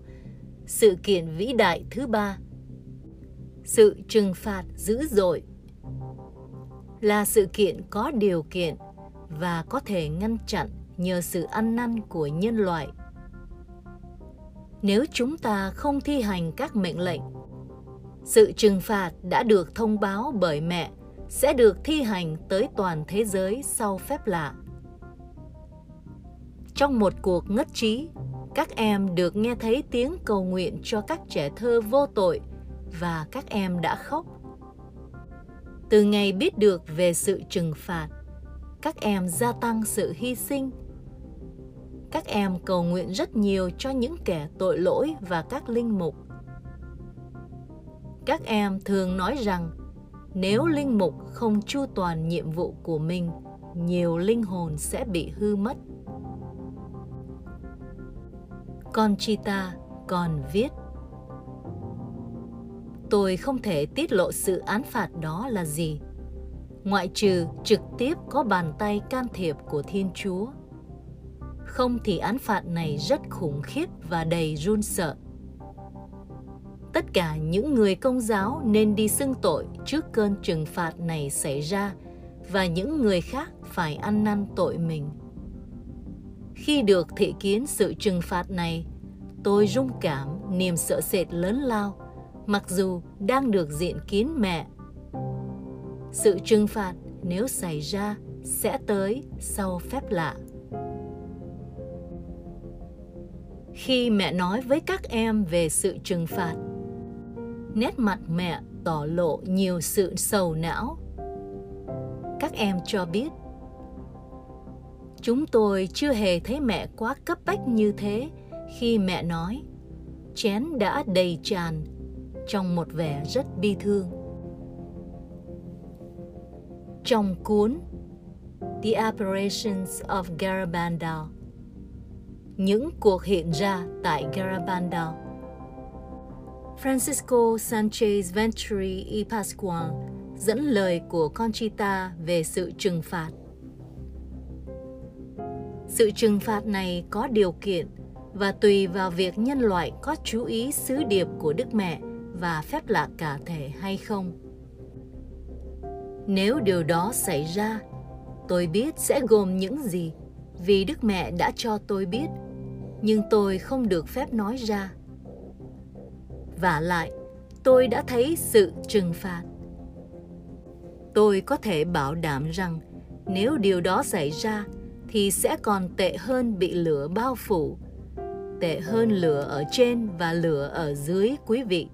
sự kiện vĩ đại thứ ba. Sự trừng phạt dữ dội là sự kiện có điều kiện và có thể ngăn chặn nhờ sự ăn năn của nhân loại nếu chúng ta không thi hành các mệnh lệnh. Sự trừng phạt đã được thông báo bởi mẹ sẽ được thi hành tới toàn thế giới sau phép lạ. Trong một cuộc ngất trí, các em được nghe thấy tiếng cầu nguyện cho các trẻ thơ vô tội và các em đã khóc. Từ ngày biết được về sự trừng phạt, các em gia tăng sự hy sinh. Các em cầu nguyện rất nhiều cho những kẻ tội lỗi và các linh mục. Các em thường nói rằng nếu linh mục không chu toàn nhiệm vụ của mình, nhiều linh hồn sẽ bị hư mất. Conchita còn viết Tôi không thể tiết lộ sự án phạt đó là gì, ngoại trừ trực tiếp có bàn tay can thiệp của Thiên Chúa. Không thì án phạt này rất khủng khiếp và đầy run sợ. Tất cả những người công giáo nên đi xưng tội trước cơn trừng phạt này xảy ra và những người khác phải ăn năn tội mình. Khi được thị kiến sự trừng phạt này, tôi rung cảm niềm sợ sệt lớn lao, mặc dù đang được diện kiến mẹ. Sự trừng phạt nếu xảy ra sẽ tới sau phép lạ. Khi mẹ nói với các em về sự trừng phạt, nét mặt mẹ tỏ lộ nhiều sự sầu não. Các em cho biết Chúng tôi chưa hề thấy mẹ quá cấp bách như thế khi mẹ nói chén đã đầy tràn trong một vẻ rất bi thương. Trong cuốn The Apparitions of Garabandal những cuộc hiện ra tại Garabandal Francisco Sanchez Venturi y Pascual dẫn lời của Conchita về sự trừng phạt sự trừng phạt này có điều kiện và tùy vào việc nhân loại có chú ý sứ điệp của Đức Mẹ và phép lạ cả thể hay không. Nếu điều đó xảy ra, tôi biết sẽ gồm những gì vì Đức Mẹ đã cho tôi biết, nhưng tôi không được phép nói ra. Và lại, tôi đã thấy sự trừng phạt. Tôi có thể bảo đảm rằng nếu điều đó xảy ra thì sẽ còn tệ hơn bị lửa bao phủ, tệ hơn lửa ở trên và lửa ở dưới quý vị.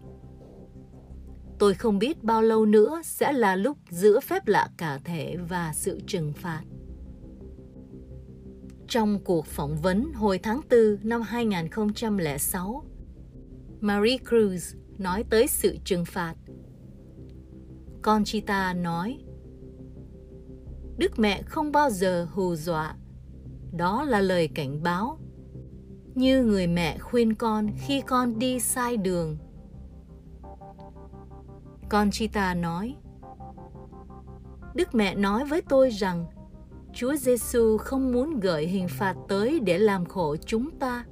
Tôi không biết bao lâu nữa sẽ là lúc giữa phép lạ cả thể và sự trừng phạt. Trong cuộc phỏng vấn hồi tháng 4 năm 2006, Marie Cruz nói tới sự trừng phạt. Conchita nói, Đức mẹ không bao giờ hù dọa. Đó là lời cảnh báo. Như người mẹ khuyên con khi con đi sai đường. Conchita nói đức mẹ nói với tôi rằng chúa giêsu không muốn gửi hình phạt tới để làm khổ chúng ta,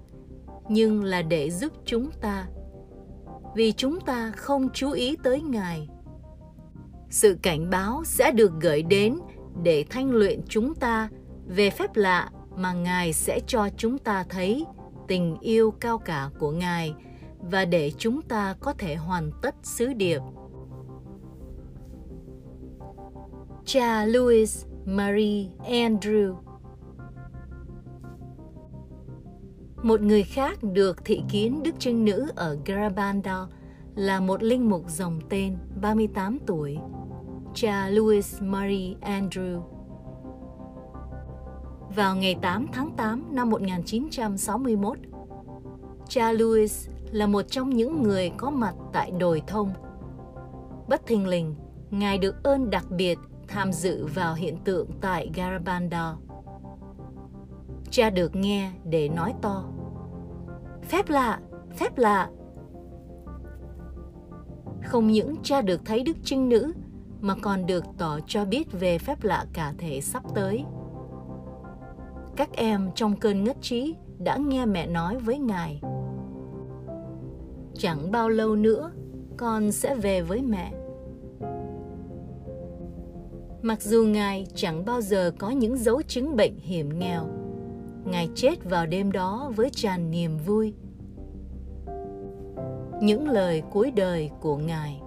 nhưng là để giúp chúng ta vì chúng ta không chú ý tới ngài, sự cảnh báo sẽ được gửi đến để thanh luyện chúng ta về phép lạ mà Ngài sẽ cho chúng ta thấy tình yêu cao cả của Ngài và để chúng ta có thể hoàn tất sứ điệp. Cha Louis Marie Andrew Một người khác được thị kiến Đức Trinh Nữ ở Garabandal là một linh mục dòng tên 38 tuổi, cha Louis Marie Andrew vào ngày 8 tháng 8 năm 1961. Cha Louis là một trong những người có mặt tại đồi thông. Bất thình lình, Ngài được ơn đặc biệt tham dự vào hiện tượng tại Garabandal. Cha được nghe để nói to. Phép lạ, phép lạ. Không những cha được thấy Đức Trinh Nữ, mà còn được tỏ cho biết về phép lạ cả thể sắp tới. Các em trong cơn ngất trí đã nghe mẹ nói với ngài. Chẳng bao lâu nữa, con sẽ về với mẹ. Mặc dù ngài chẳng bao giờ có những dấu chứng bệnh hiểm nghèo, ngài chết vào đêm đó với tràn niềm vui. những lời cuối đời của Ngài.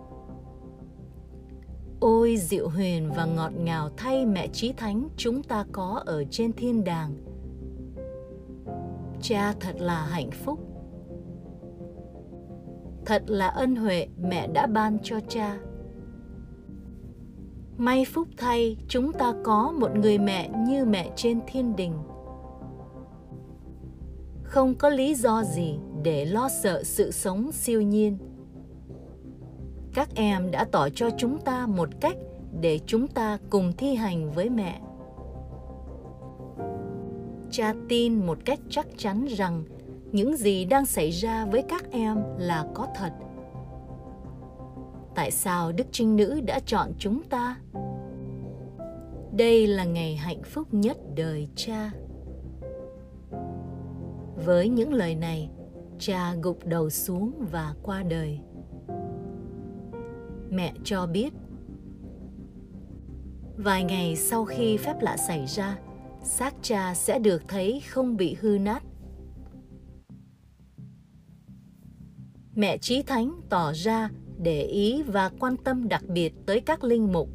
Ôi dịu huyền và ngọt ngào thay mẹ trí thánh chúng ta có ở trên thiên đàng. Cha thật là hạnh phúc. Thật là ân huệ mẹ đã ban cho cha. May phúc thay, chúng ta có một người mẹ như mẹ trên thiên đình. Không có lý do gì để lo sợ sự sống siêu nhiên. Các em đã tỏ cho chúng ta một cách để chúng ta cùng thi hành với mẹ. Cha tin một cách chắc chắn rằng những gì đang xảy ra với các em là có thật tại sao đức trinh nữ đã chọn chúng ta? Đây là ngày hạnh phúc nhất đời cha. Với những lời này, cha gục đầu xuống và qua đời. Mẹ cho biết, vài ngày sau khi phép lạ xảy ra, xác cha sẽ được thấy không bị hư nát. Mẹ trí thánh tỏ ra để ý và quan tâm đặc biệt tới các linh mục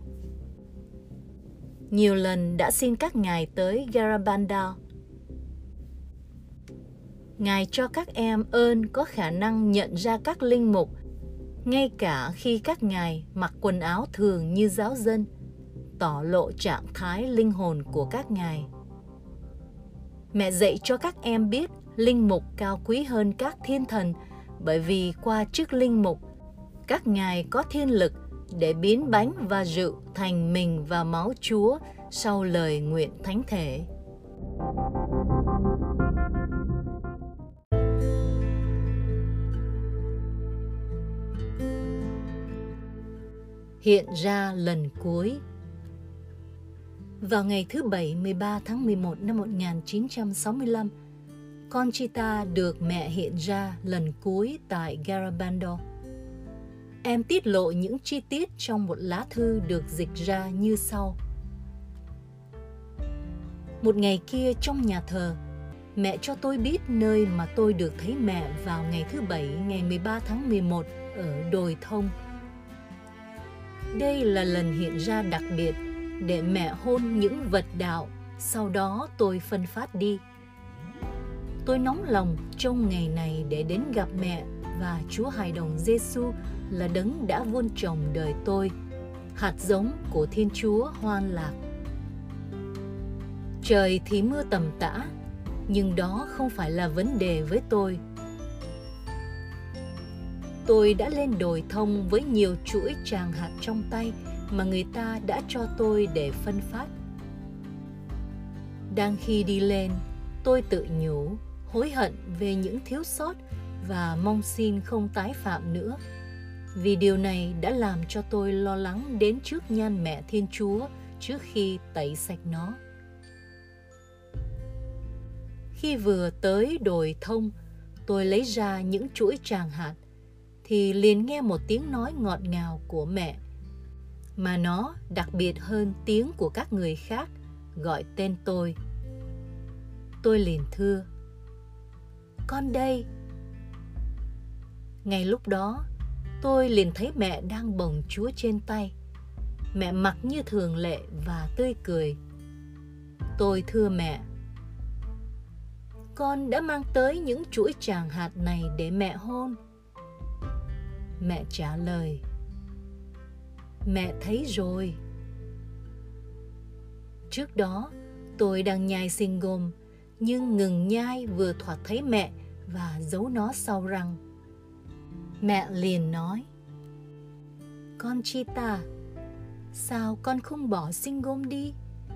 nhiều lần đã xin các ngài tới Garabandal. Ngài cho các em ơn có khả năng nhận ra các linh mục, ngay cả khi các ngài mặc quần áo thường như giáo dân, tỏ lộ trạng thái linh hồn của các ngài mẹ dạy cho các em biết linh mục cao quý hơn các thiên thần, bởi vì qua chức linh mục các ngài có thiên lực để biến bánh và rượu thành mình và máu chúa sau lời nguyện thánh thể hiện ra lần cuối. Vào ngày thứ Bảy 13 tháng 11 năm 1965, Conchita được mẹ hiện ra lần cuối tại Garabando. Em tiết lộ những chi tiết trong một lá thư được dịch ra như sau. Một ngày kia trong nhà thờ, mẹ cho tôi biết nơi mà tôi được thấy mẹ vào ngày thứ Bảy ngày 13 tháng 11 ở đồi thông – đây là lần hiện ra đặc biệt để mẹ hôn những vật đạo, sau đó tôi phân phát đi. Tôi nóng lòng trong ngày này để đến gặp mẹ và Chúa Hài Đồng Giêsu là đấng đã vun trồng đời tôi, hạt giống của Thiên Chúa hoan lạc. Trời thì mưa tầm tã, nhưng đó không phải là vấn đề với tôi Tôi đã lên đồi thông với nhiều chuỗi tràng hạt trong tay mà người ta đã cho tôi để phân phát. Đang khi đi lên, tôi tự nhủ, hối hận về những thiếu sót và mong xin không tái phạm nữa. Vì điều này đã làm cho tôi lo lắng đến trước nhan mẹ Thiên Chúa trước khi tẩy sạch nó. Khi vừa tới đồi thông, tôi lấy ra những chuỗi tràng hạt thì liền nghe một tiếng nói ngọt ngào của mẹ mà nó đặc biệt hơn tiếng của các người khác gọi tên tôi tôi liền thưa con đây ngay lúc đó tôi liền thấy mẹ đang bồng chúa trên tay. Mẹ mặc như thường lệ và tươi cười. Tôi thưa mẹ con đã mang tới những chuỗi tràng hạt này để mẹ hôn. Mẹ trả lời mẹ thấy rồi. Trước đó tôi đang nhai sinh gồm, nhưng ngừng nhai vừa thoạt thấy mẹ và giấu nó sau răng mẹ liền nói, con chita sao con không bỏ sinh gôm đi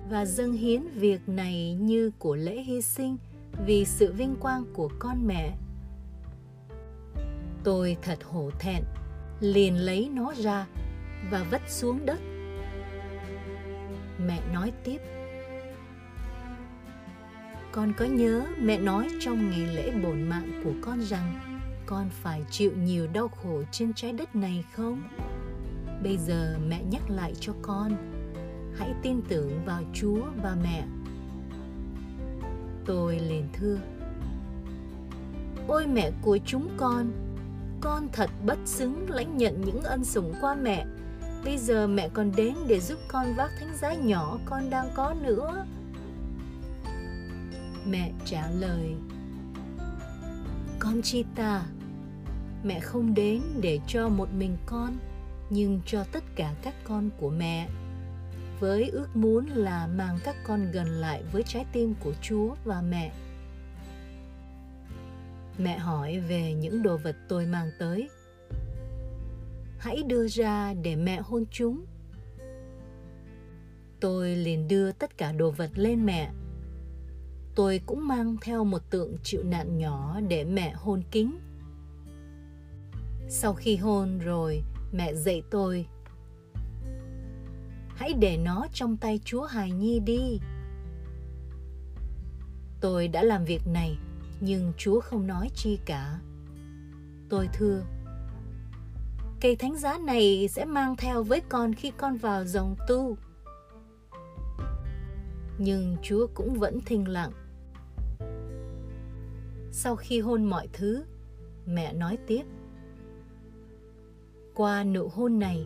và dâng hiến việc này như của lễ hy sinh vì sự vinh quang của con mẹ? Tôi thật hổ thẹn, liền lấy nó ra và vất xuống đất. Mẹ nói tiếp, con có nhớ mẹ nói trong ngày lễ bổn mạng của con rằng con phải chịu nhiều đau khổ trên trái đất này không bây giờ mẹ nhắc lại cho con, hãy tin tưởng vào chúa và mẹ tôi liền thưa, ôi mẹ của chúng con con thật bất xứng lãnh nhận những ân sủng qua mẹ. Bây giờ mẹ còn đến để giúp con vác thánh giá nhỏ con đang có nữa. Mẹ trả lời, Con chi ta Mẹ không đến để cho một mình con, Nhưng cho tất cả các con của mẹ. Với ước muốn là mang các con gần lại với trái tim của Chúa và mẹ. Mẹ hỏi về những đồ vật tôi mang tới. Hãy đưa ra để mẹ hôn chúng. Tôi liền đưa tất cả đồ vật lên mẹ. Tôi cũng mang theo một tượng chịu nạn nhỏ để mẹ hôn kính. Sau khi hôn rồi, mẹ dạy tôi. Hãy để nó trong tay Chúa Hài Nhi đi. Tôi đã làm việc này, nhưng Chúa không nói chi cả. Tôi thưa, cây thánh giá này sẽ mang theo với con khi con vào dòng tu. Nhưng Chúa cũng vẫn thinh lặng sau khi hôn mọi thứ mẹ nói tiếp qua nụ hôn này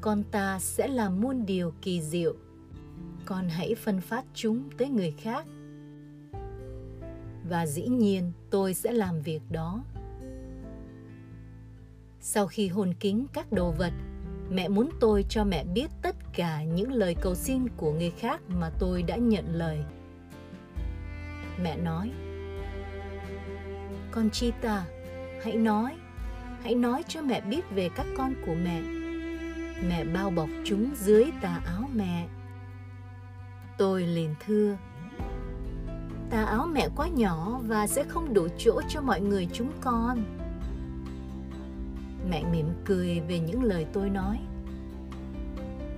con ta sẽ làm muôn điều kỳ diệu. Con hãy phân phát chúng tới người khác. Và dĩ nhiên tôi sẽ làm việc đó. Sau khi hôn kính các đồ vật mẹ muốn tôi cho mẹ biết tất cả những lời cầu xin của người khác mà tôi đã nhận lời. Mẹ nói con Chita, hãy nói, hãy nói cho mẹ biết về các con của mẹ. Mẹ bao bọc chúng dưới tà áo mẹ. Tôi liền thưa, tà áo mẹ quá nhỏ và sẽ không đủ chỗ cho mọi người chúng con. Mẹ mỉm cười về những lời tôi nói.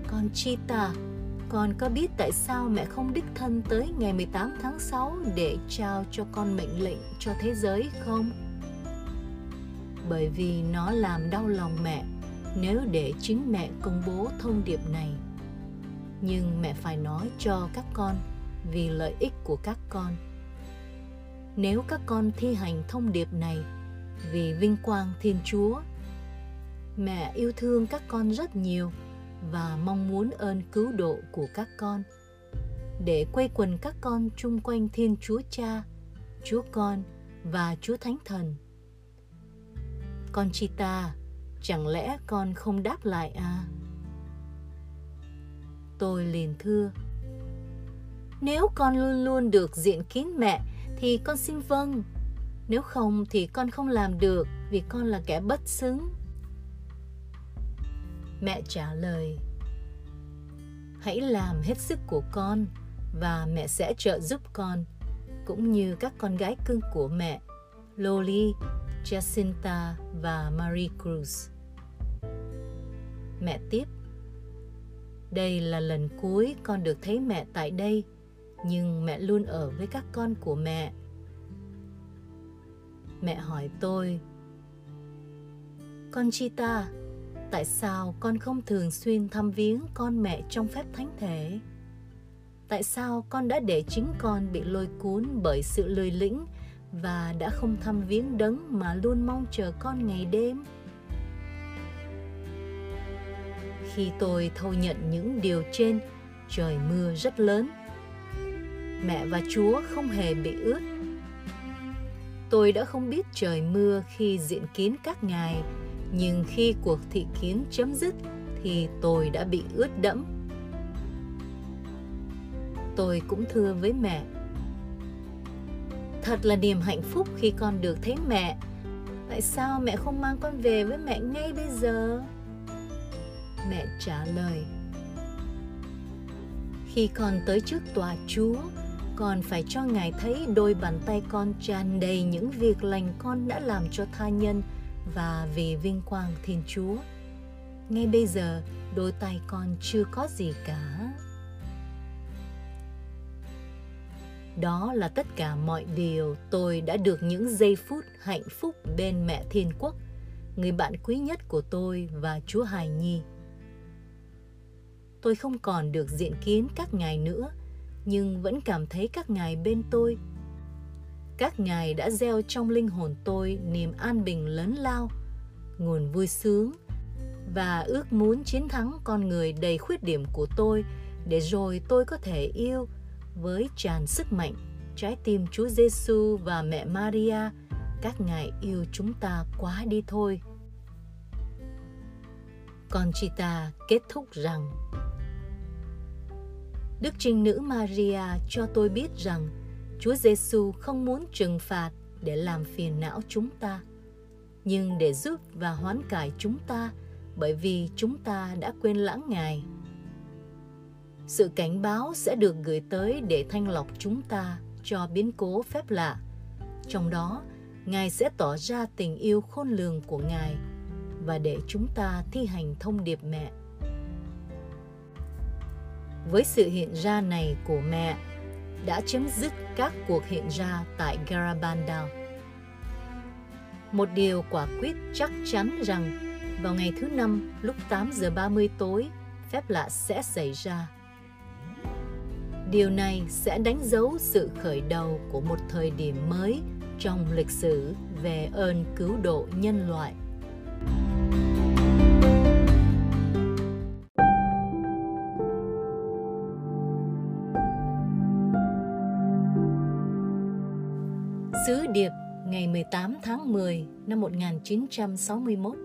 Con Chita, con có biết tại sao mẹ không đích thân tới ngày 18 tháng 6 để trao cho con mệnh lệnh cho thế giới không? Bởi vì nó làm đau lòng mẹ nếu để chính mẹ công bố thông điệp này. Nhưng mẹ phải nói cho các con vì lợi ích của các con. Nếu các con thi hành thông điệp này vì vinh quang Thiên Chúa, mẹ yêu thương các con rất nhiều và mong muốn ơn cứu độ của các con để quây quần các con chung quanh Thiên Chúa Cha, Chúa Con và Chúa Thánh Thần. Con Chita, chẳng lẽ con không đáp lại à? Tôi liền thưa, nếu con luôn luôn được diện kín mẹ thì con xin vâng, nếu không thì con không làm được vì con là kẻ bất xứng Mẹ trả lời Hãy làm hết sức của con và mẹ sẽ trợ giúp con cũng như các con gái cưng của mẹ Loli, Jacinta và Marie Cruz. Mẹ tiếp Đây là lần cuối con được thấy mẹ tại đây nhưng mẹ luôn ở với các con của mẹ. Mẹ hỏi tôi Con Chita, tại sao con không thường xuyên thăm viếng con mẹ trong phép thánh thể tại sao con đã để chính con bị lôi cuốn bởi sự lười lĩnh và đã không thăm viếng đấng mà luôn mong chờ con ngày đêm. Khi tôi thâu nhận những điều trên, trời mưa rất lớn. Mẹ và chúa không hề bị ướt. Tôi đã không biết trời mưa khi diện kiến các ngài, nhưng khi cuộc thị kiến chấm dứt thì tôi đã bị ướt đẫm. Tôi cũng thưa với mẹ thật là niềm hạnh phúc khi con được thấy mẹ tại sao mẹ không mang con về với mẹ ngay bây giờ mẹ trả lời khi con tới trước tòa chúa con phải cho ngài thấy đôi bàn tay con tràn đầy những việc lành con đã làm cho tha nhân và vì vinh quang Thiên Chúa. Ngay bây giờ, đôi tay con chưa có gì cả. Đó là tất cả mọi điều tôi đã được những giây phút hạnh phúc bên mẹ Thiên Quốc, người bạn quý nhất của tôi và Chúa Hài Nhi. Tôi không còn được diện kiến các ngài nữa, nhưng vẫn cảm thấy các ngài bên tôi các ngài đã gieo trong linh hồn tôi niềm an bình lớn lao nguồn vui sướng và ước muốn chiến thắng con người đầy khuyết điểm của tôi để rồi tôi có thể yêu với tràn sức mạnh trái tim Chúa Giêsu và mẹ Maria các ngài yêu chúng ta quá đi thôi. Conchita kết thúc rằng Đức Trinh Nữ Maria cho tôi biết rằng Chúa Giêsu không muốn trừng phạt để làm phiền não chúng ta, nhưng để giúp và hoán cải chúng ta bởi vì chúng ta đã quên lãng Ngài. Sự cảnh báo sẽ được gửi tới để thanh lọc chúng ta cho biến cố phép lạ. Trong đó, Ngài sẽ tỏ ra tình yêu khôn lường của Ngài và để chúng ta thi hành thông điệp mẹ. Với sự hiện ra này của mẹ, đã chấm dứt các cuộc hiện ra tại Garabandal. Một điều quả quyết chắc chắn rằng vào ngày thứ năm lúc 8 giờ 30 tối, phép lạ sẽ xảy ra. Điều này sẽ đánh dấu sự khởi đầu của một thời điểm mới trong lịch sử về ơn cứu độ nhân loại. Sứ điệp ngày 18 tháng 10 năm 1961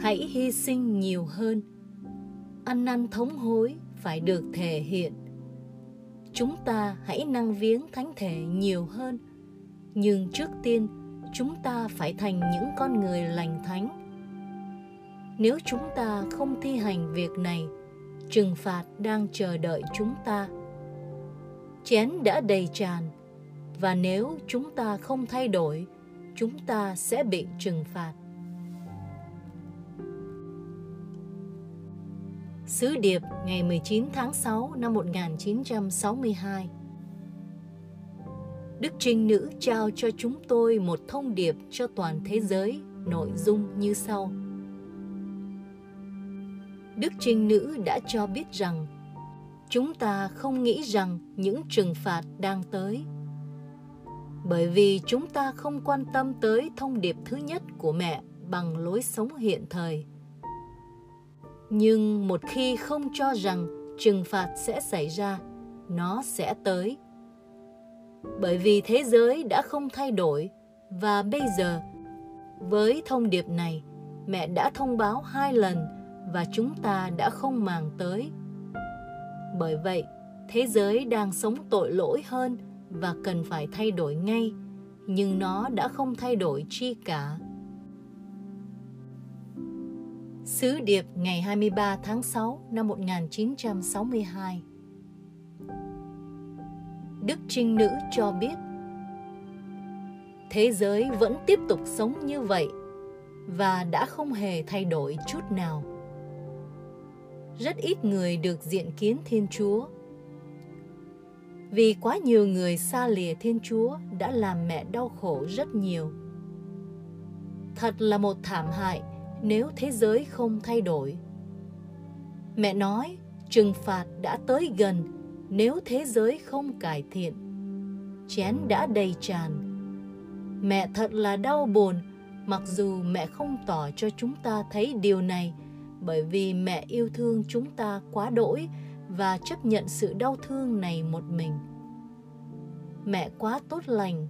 Hãy hy sinh nhiều hơn, Ăn năn thống hối phải được thể hiện. Chúng ta hãy năng viếng thánh thể nhiều hơn, nhưng trước tiên, chúng ta phải thành những con người lành thánh. Nếu chúng ta không thi hành việc này, trừng phạt đang chờ đợi chúng ta. Chén đã đầy tràn, và nếu chúng ta không thay đổi, chúng ta sẽ bị trừng phạt. Sứ điệp ngày 19 tháng 6 năm 1962 Đức Trinh Nữ trao cho chúng tôi một thông điệp cho toàn thế giới, nội dung như sau. Đức Trinh Nữ đã cho biết rằng chúng ta không nghĩ rằng những trừng phạt đang tới. Bởi vì chúng ta không quan tâm tới thông điệp thứ nhất của mẹ bằng lối sống hiện thời – nhưng một khi không cho rằng trừng phạt sẽ xảy ra, nó sẽ tới. Bởi vì thế giới đã không thay đổi, và bây giờ, với thông điệp này, mẹ đã thông báo hai lần và chúng ta đã không màng tới. Bởi vậy, thế giới đang sống tội lỗi hơn và cần phải thay đổi ngay, nhưng nó đã không thay đổi chi cả. Sứ điệp ngày 23 tháng 6 năm 1962 Đức Trinh Nữ cho biết, Thế giới vẫn tiếp tục sống như vậy và đã không hề thay đổi chút nào. Rất ít người được diện kiến Thiên Chúa. Vì quá nhiều người xa lìa Thiên Chúa đã làm mẹ đau khổ rất nhiều. Thật là một thảm hại nếu thế giới không thay đổi. Mẹ nói, trừng phạt đã tới gần, nếu thế giới không cải thiện. Chén đã đầy tràn. Mẹ thật là đau buồn, mặc dù mẹ không tỏ cho chúng ta thấy điều này, bởi vì mẹ yêu thương chúng ta quá đỗi và chấp nhận sự đau thương này một mình. Mẹ quá tốt lành.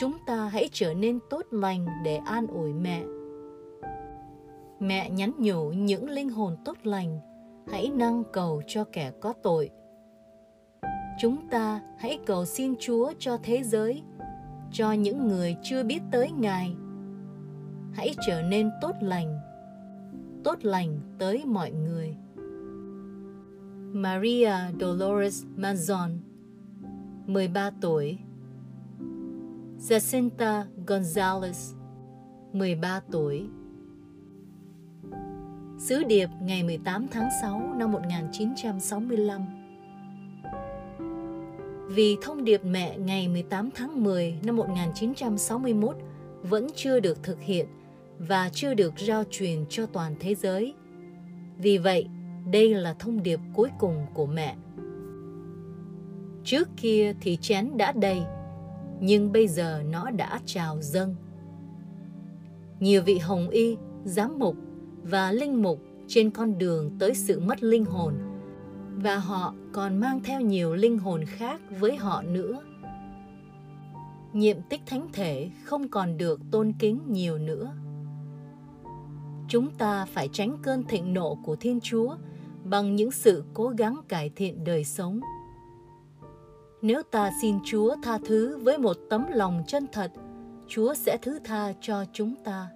Chúng ta hãy trở nên tốt lành để an ủi mẹ Mẹ nhắn nhủ những linh hồn tốt lành, hãy năng cầu cho kẻ có tội. Chúng ta hãy cầu xin Chúa cho thế giới, cho những người chưa biết tới Ngài. Hãy trở nên tốt lành, tốt lành tới mọi người. Maria Dolores Manzon, 13 tuổi. Jacinta Gonzalez, 13 tuổi. Sứ điệp ngày 18 tháng 6 năm 1965 Vì thông điệp mẹ ngày 18 tháng 10 năm 1961 vẫn chưa được thực hiện và chưa được giao truyền cho toàn thế giới. Vì vậy, đây là thông điệp cuối cùng của mẹ. Trước kia thì chén đã đầy, nhưng bây giờ nó đã trào dâng. Nhiều vị hồng y, giám mục và linh mục trên con đường tới sự mất linh hồn và họ còn mang theo nhiều linh hồn khác với họ nữa. Nhiệm tích thánh thể không còn được tôn kính nhiều nữa. Chúng ta phải tránh cơn thịnh nộ của Thiên Chúa bằng những sự cố gắng cải thiện đời sống. Nếu ta xin Chúa tha thứ với một tấm lòng chân thật, Chúa sẽ thứ tha cho chúng ta.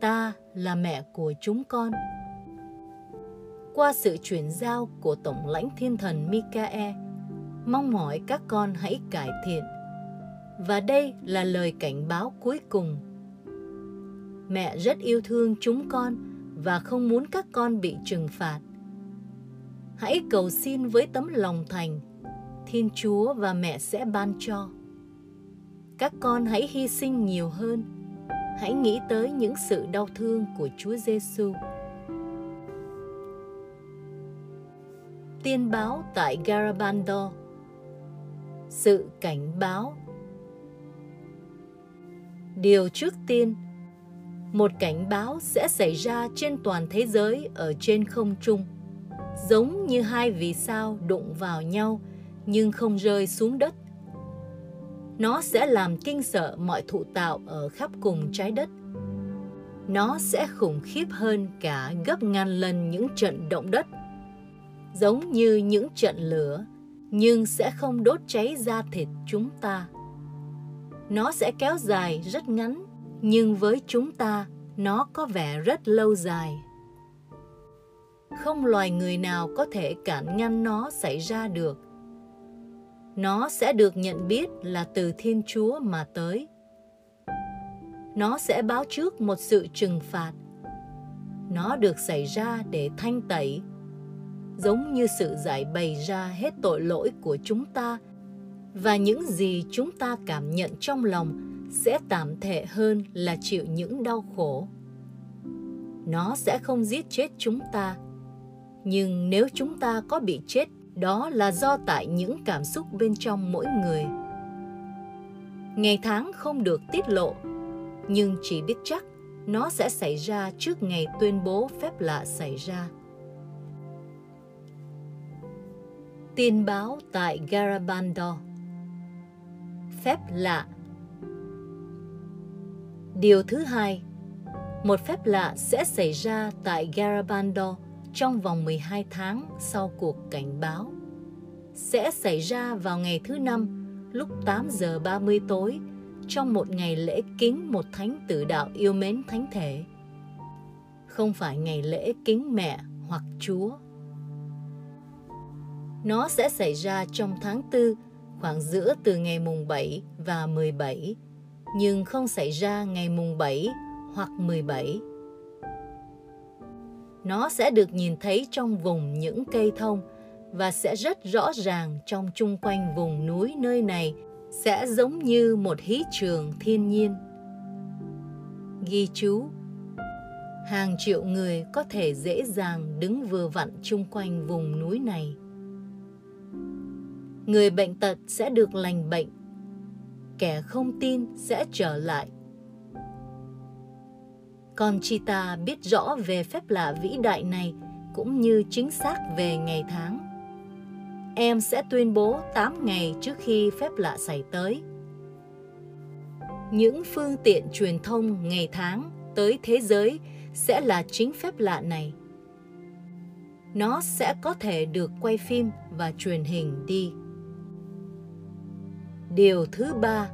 Ta là mẹ của chúng con. Qua sự chuyển giao của Tổng lãnh Thiên thần Mikae, mong mỏi các con hãy cải thiện. Và đây là lời cảnh báo cuối cùng. Mẹ rất yêu thương chúng con và không muốn các con bị trừng phạt. Hãy cầu xin với tấm lòng thành, Thiên Chúa và mẹ sẽ ban cho. Các con hãy hy sinh nhiều hơn. Hãy nghĩ tới những sự đau thương của Chúa Giêsu. Tiên báo tại Garabando Sự cảnh báo. Điều trước tiên, một cảnh báo sẽ xảy ra trên toàn thế giới ở trên không trung, giống như hai vì sao đụng vào nhau nhưng không rơi xuống đất nó sẽ làm kinh sợ mọi thụ tạo ở khắp cùng trái đất. Nó sẽ khủng khiếp hơn cả gấp ngàn lần những trận động đất. Giống như những trận lửa, nhưng sẽ không đốt cháy da thịt chúng ta. Nó sẽ kéo dài rất ngắn, nhưng với chúng ta, nó có vẻ rất lâu dài. Không loài người nào có thể cản ngăn nó xảy ra được nó sẽ được nhận biết là từ thiên chúa mà tới. Nó sẽ báo trước một sự trừng phạt. Nó được xảy ra để thanh tẩy, giống như sự giải bày ra hết tội lỗi của chúng ta, và những gì chúng ta cảm nhận trong lòng sẽ tạm thể hơn là chịu những đau khổ. Nó sẽ không giết chết chúng ta. Nhưng nếu chúng ta có bị chết đó là do tại những cảm xúc bên trong mỗi người. Ngày tháng không được tiết lộ nhưng chỉ biết chắc nó sẽ xảy ra trước ngày tuyên bố phép lạ xảy ra. Tin báo tại Garabandor. Phép lạ. Điều thứ hai, một phép lạ sẽ xảy ra tại Garabandor trong vòng 12 tháng sau cuộc cảnh báo. Sẽ xảy ra vào ngày thứ năm, lúc 8 giờ 30 tối, trong một ngày lễ kính một thánh tử đạo yêu mến thánh thể. Không phải ngày lễ kính mẹ hoặc Chúa. Nó sẽ xảy ra trong tháng 4 khoảng giữa từ ngày mùng 7 và 17 nhưng không xảy ra ngày mùng 7 hoặc 17. Nó sẽ được nhìn thấy trong vùng những cây thông và sẽ rất rõ ràng trong chung quanh vùng núi nơi này sẽ giống như một hí trường thiên nhiên. Ghi chú, Hàng triệu người có thể dễ dàng đứng vừa vặn chung quanh vùng núi này. Người bệnh tật sẽ được lành bệnh, kẻ không tin sẽ trở lại. Con Chita biết rõ về phép lạ vĩ đại này cũng như chính xác về ngày tháng. Em sẽ tuyên bố 8 ngày trước khi phép lạ xảy tới. Những phương tiện truyền thông ngày tháng tới thế giới sẽ là chính phép lạ này. Nó sẽ có thể được quay phim và truyền hình đi. Điều thứ ba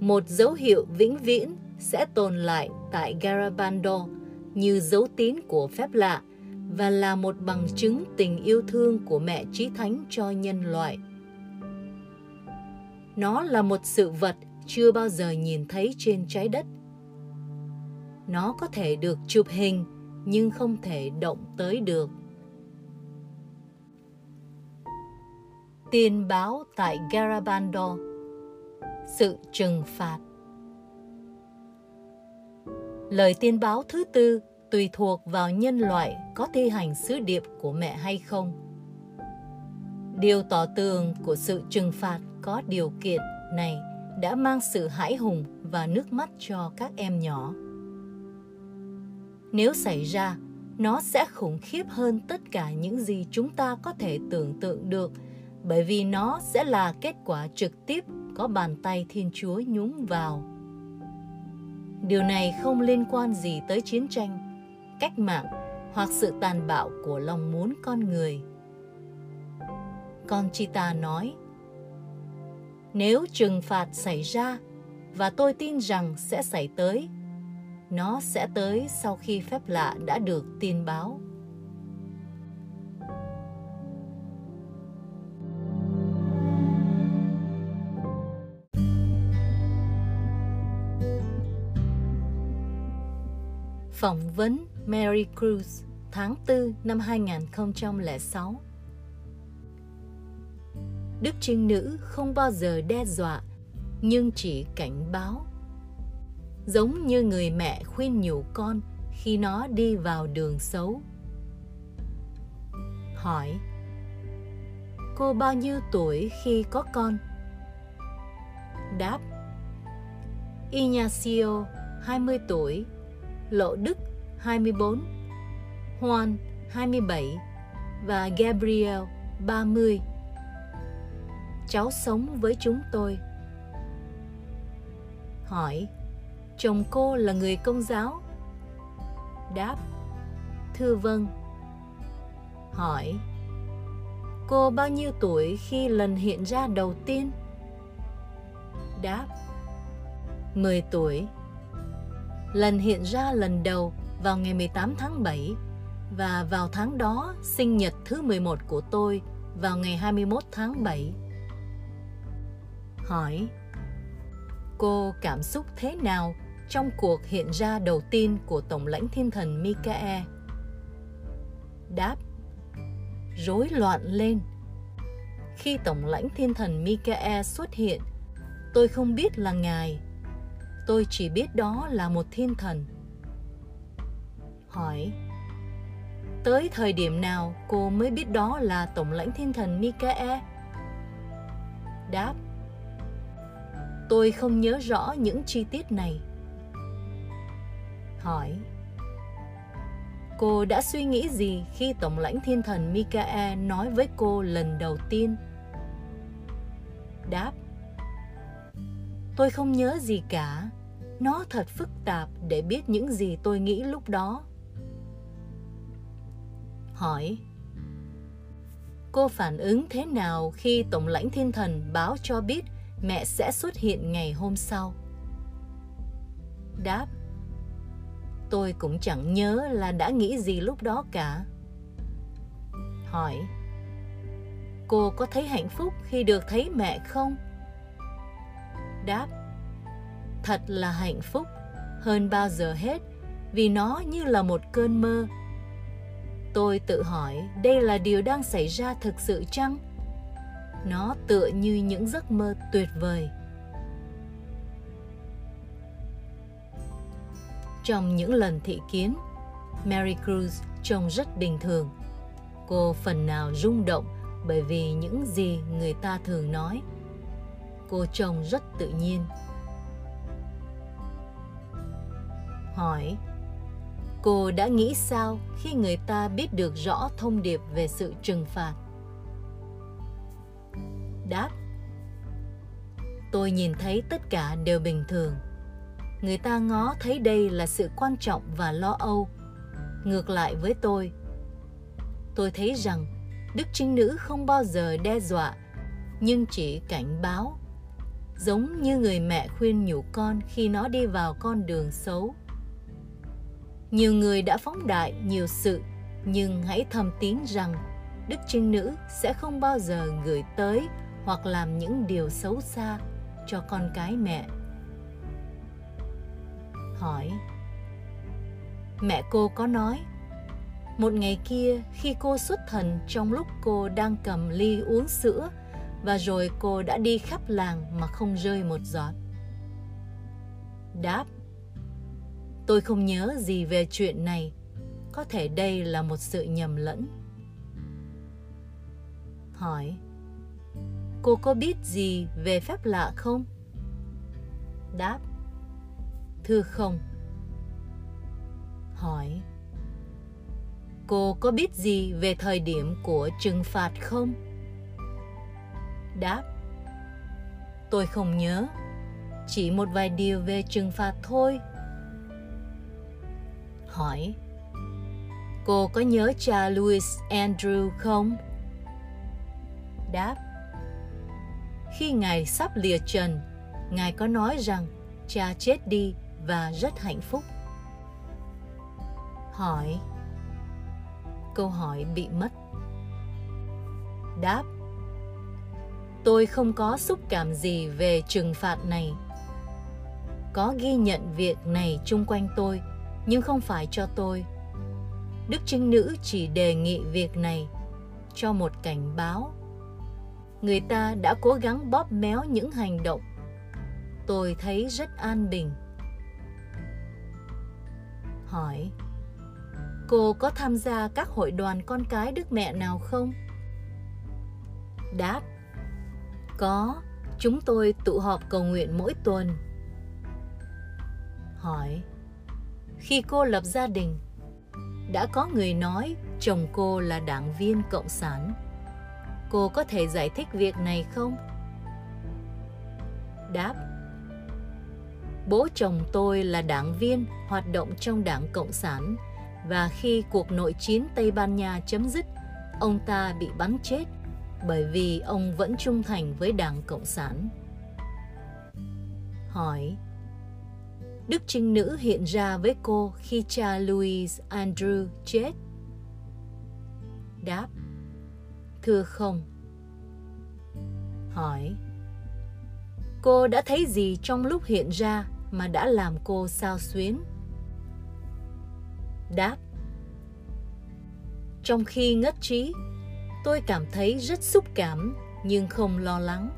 Một dấu hiệu vĩnh viễn sẽ tồn lại tại Garabando như dấu tín của phép lạ và là một bằng chứng tình yêu thương của mẹ trí thánh cho nhân loại. Nó là một sự vật chưa bao giờ nhìn thấy trên trái đất. Nó có thể được chụp hình, nhưng không thể động tới được. Tiền báo tại Garabando Sự trừng phạt Lời tiên báo thứ tư tùy thuộc vào nhân loại có thi hành sứ điệp của mẹ hay không. Điều tỏ tường của sự trừng phạt có điều kiện này đã mang sự hãi hùng và nước mắt cho các em nhỏ. Nếu xảy ra, nó sẽ khủng khiếp hơn tất cả những gì chúng ta có thể tưởng tượng được bởi vì nó sẽ là kết quả trực tiếp có bàn tay Thiên Chúa nhúng vào. Điều này không liên quan gì tới chiến tranh, cách mạng hoặc sự tàn bạo của lòng muốn con người. Con Chita nói, nếu trừng phạt xảy ra, và tôi tin rằng sẽ xảy tới, nó sẽ tới sau khi phép lạ đã được tin báo. Phỏng vấn Mary Cruz tháng 4 năm 2006 Đức Trinh Nữ không bao giờ đe dọa, nhưng chỉ cảnh báo. Giống như người mẹ khuyên nhủ con khi nó đi vào đường xấu. Hỏi, cô bao nhiêu tuổi khi có con? Đáp, Ignacio 20 tuổi. Lộ Đức 24 Juan 27 và Gabriel 30 cháu sống với chúng tôi. Hỏi, chồng cô là người công giáo? Đáp, thưa vâng. Hỏi, cô bao nhiêu tuổi khi lần hiện ra đầu tiên? Đáp 10 tuổi lần hiện ra lần đầu vào ngày 18 tháng 7 và vào tháng đó sinh nhật thứ 11 của tôi vào ngày 21 tháng 7 hỏi cô cảm xúc thế nào trong cuộc hiện ra đầu tiên của Tổng lãnh thiên thần Mikae? Đáp Rối loạn lên Khi Tổng lãnh thiên thần Mikae xuất hiện, tôi không biết là Ngài. Tôi chỉ biết đó là một thiên thần. Hỏi, Tới thời điểm nào cô mới biết đó là Tổng lãnh thiên thần Mikae? Đáp, Tôi không nhớ rõ những chi tiết này. Hỏi, Cô đã suy nghĩ gì khi Tổng lãnh thiên thần Mikae nói với cô lần đầu tiên? Đáp, Tôi không nhớ gì cả. Nó thật phức tạp để biết những gì tôi nghĩ lúc đó. Hỏi, Cô phản ứng thế nào khi Tổng lãnh thiên thần báo cho biết mẹ sẽ xuất hiện ngày hôm sau. Đáp, Tôi cũng chẳng nhớ là đã nghĩ gì lúc đó cả. Hỏi, Cô có thấy hạnh phúc khi được thấy mẹ không? Đáp Thật là hạnh phúc. Hơn bao giờ hết, vì nó như là một cơn mơ. Tôi tự hỏi, đây là điều đang xảy ra thực sự chăng? nó tựa như những giấc mơ tuyệt vời. Trong những lần thị kiến, mary cruz trông rất bình thường. Cô phần nào rung động bởi vì những gì người ta thường nói. Cô trông rất tự nhiên. Hỏi, cô đã nghĩ sao khi người ta biết được rõ thông điệp về sự trừng phạt? Đáp, tôi nhìn thấy tất cả đều bình thường. Người ta ngó thấy đây là sự quan trọng và lo âu. Ngược lại với tôi tôi thấy rằng đức trinh nữ không bao giờ đe dọa, nhưng chỉ cảnh báo, giống như người mẹ khuyên nhủ con khi nó đi vào con đường xấu nhiều người đã phóng đại nhiều sự, nhưng hãy thầm tín rằng đức trinh nữ sẽ không bao giờ gửi tới hoặc làm những điều xấu xa cho con cái mẹ. Hỏi, mẹ cô có nói, một ngày kia khi cô xuất thần trong lúc cô đang cầm ly uống sữa và rồi cô đã đi khắp làng mà không rơi một giọt? Đáp tôi không nhớ gì về chuyện này. Có thể đây là một sự nhầm lẫn. Hỏi, Cô có biết gì về phép lạ không? Đáp, Thưa không. Hỏi, Cô có biết gì về thời điểm của trừng phạt không? Đáp, Tôi không nhớ. Chỉ một vài điều về trừng phạt thôi. Hỏi Cô có nhớ cha Louis Andrew không? Đáp Khi Ngài sắp lìa trần Ngài có nói rằng cha chết đi và rất hạnh phúc. Hỏi Câu hỏi bị mất. Đáp Tôi không có xúc cảm gì về trừng phạt này. Có ghi nhận việc này chung quanh tôi, nhưng không phải cho tôi. Đức Trinh Nữ chỉ đề nghị việc này cho một cảnh báo. Người ta đã cố gắng bóp méo những hành động tôi thấy rất an bình hỏi, cô có tham gia các hội đoàn con cái đức mẹ nào không đáp, có, chúng tôi tụ họp cầu nguyện mỗi tuần hỏi khi cô lập gia đình. Đã có người nói chồng cô là đảng viên cộng sản. Cô có thể giải thích việc này không? Đáp Bố chồng tôi là đảng viên hoạt động trong đảng Cộng sản và khi cuộc nội chiến Tây Ban Nha chấm dứt, ông ta bị bắn chết bởi vì ông vẫn trung thành với đảng Cộng sản. Hỏi Đức Trinh Nữ hiện ra với cô khi cha Louis Andrew chết? Đáp Thưa không. Hỏi Cô đã thấy gì trong lúc hiện ra mà đã làm cô sao xuyến? Đáp Trong khi ngất trí, tôi cảm thấy rất xúc cảm nhưng không lo lắng.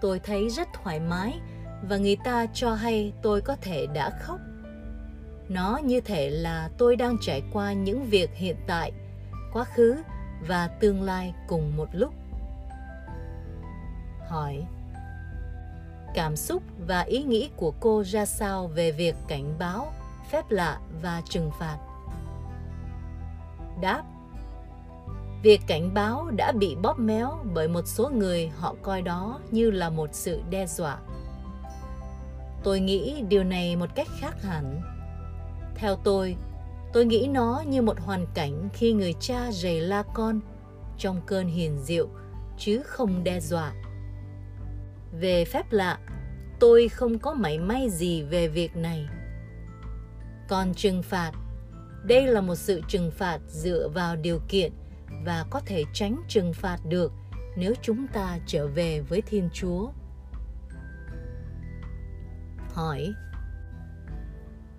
Tôi thấy rất thoải mái và người ta cho hay tôi có thể đã khóc. Nó như thể là tôi đang trải qua những việc hiện tại, quá khứ và tương lai cùng một lúc. Hỏi cảm xúc và ý nghĩ của cô ra sao về việc cảnh báo, phép lạ và trừng phạt. Đáp Việc cảnh báo đã bị bóp méo bởi một số người họ coi đó như là một sự đe dọa. Tôi nghĩ điều này một cách khác hẳn. Theo tôi, tôi nghĩ nó như một hoàn cảnh khi người cha rầy la con trong cơn hiền diệu chứ không đe dọa. Về phép lạ, tôi không có mảy may gì về việc này. Còn trừng phạt, đây là một sự trừng phạt dựa vào điều kiện và có thể tránh trừng phạt được nếu chúng ta trở về với Thiên Chúa. Hỏi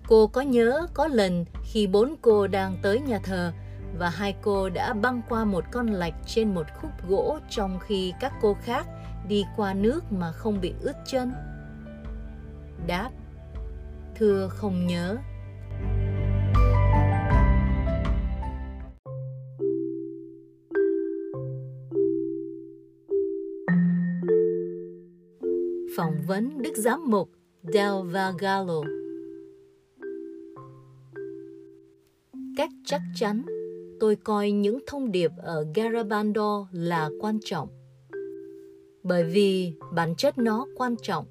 Cô có nhớ có lần khi bốn cô đang tới nhà thờ và hai cô đã băng qua một con lạch trên một khúc gỗ trong khi các cô khác đi qua nước mà không bị ướt chân? Đáp, Thưa không nhớ Phỏng vấn Đức Giám mục Del Vagallo Cách chắc chắn, tôi coi những thông điệp ở Garabandal là quan trọng. Bởi vì bản chất nó quan trọng.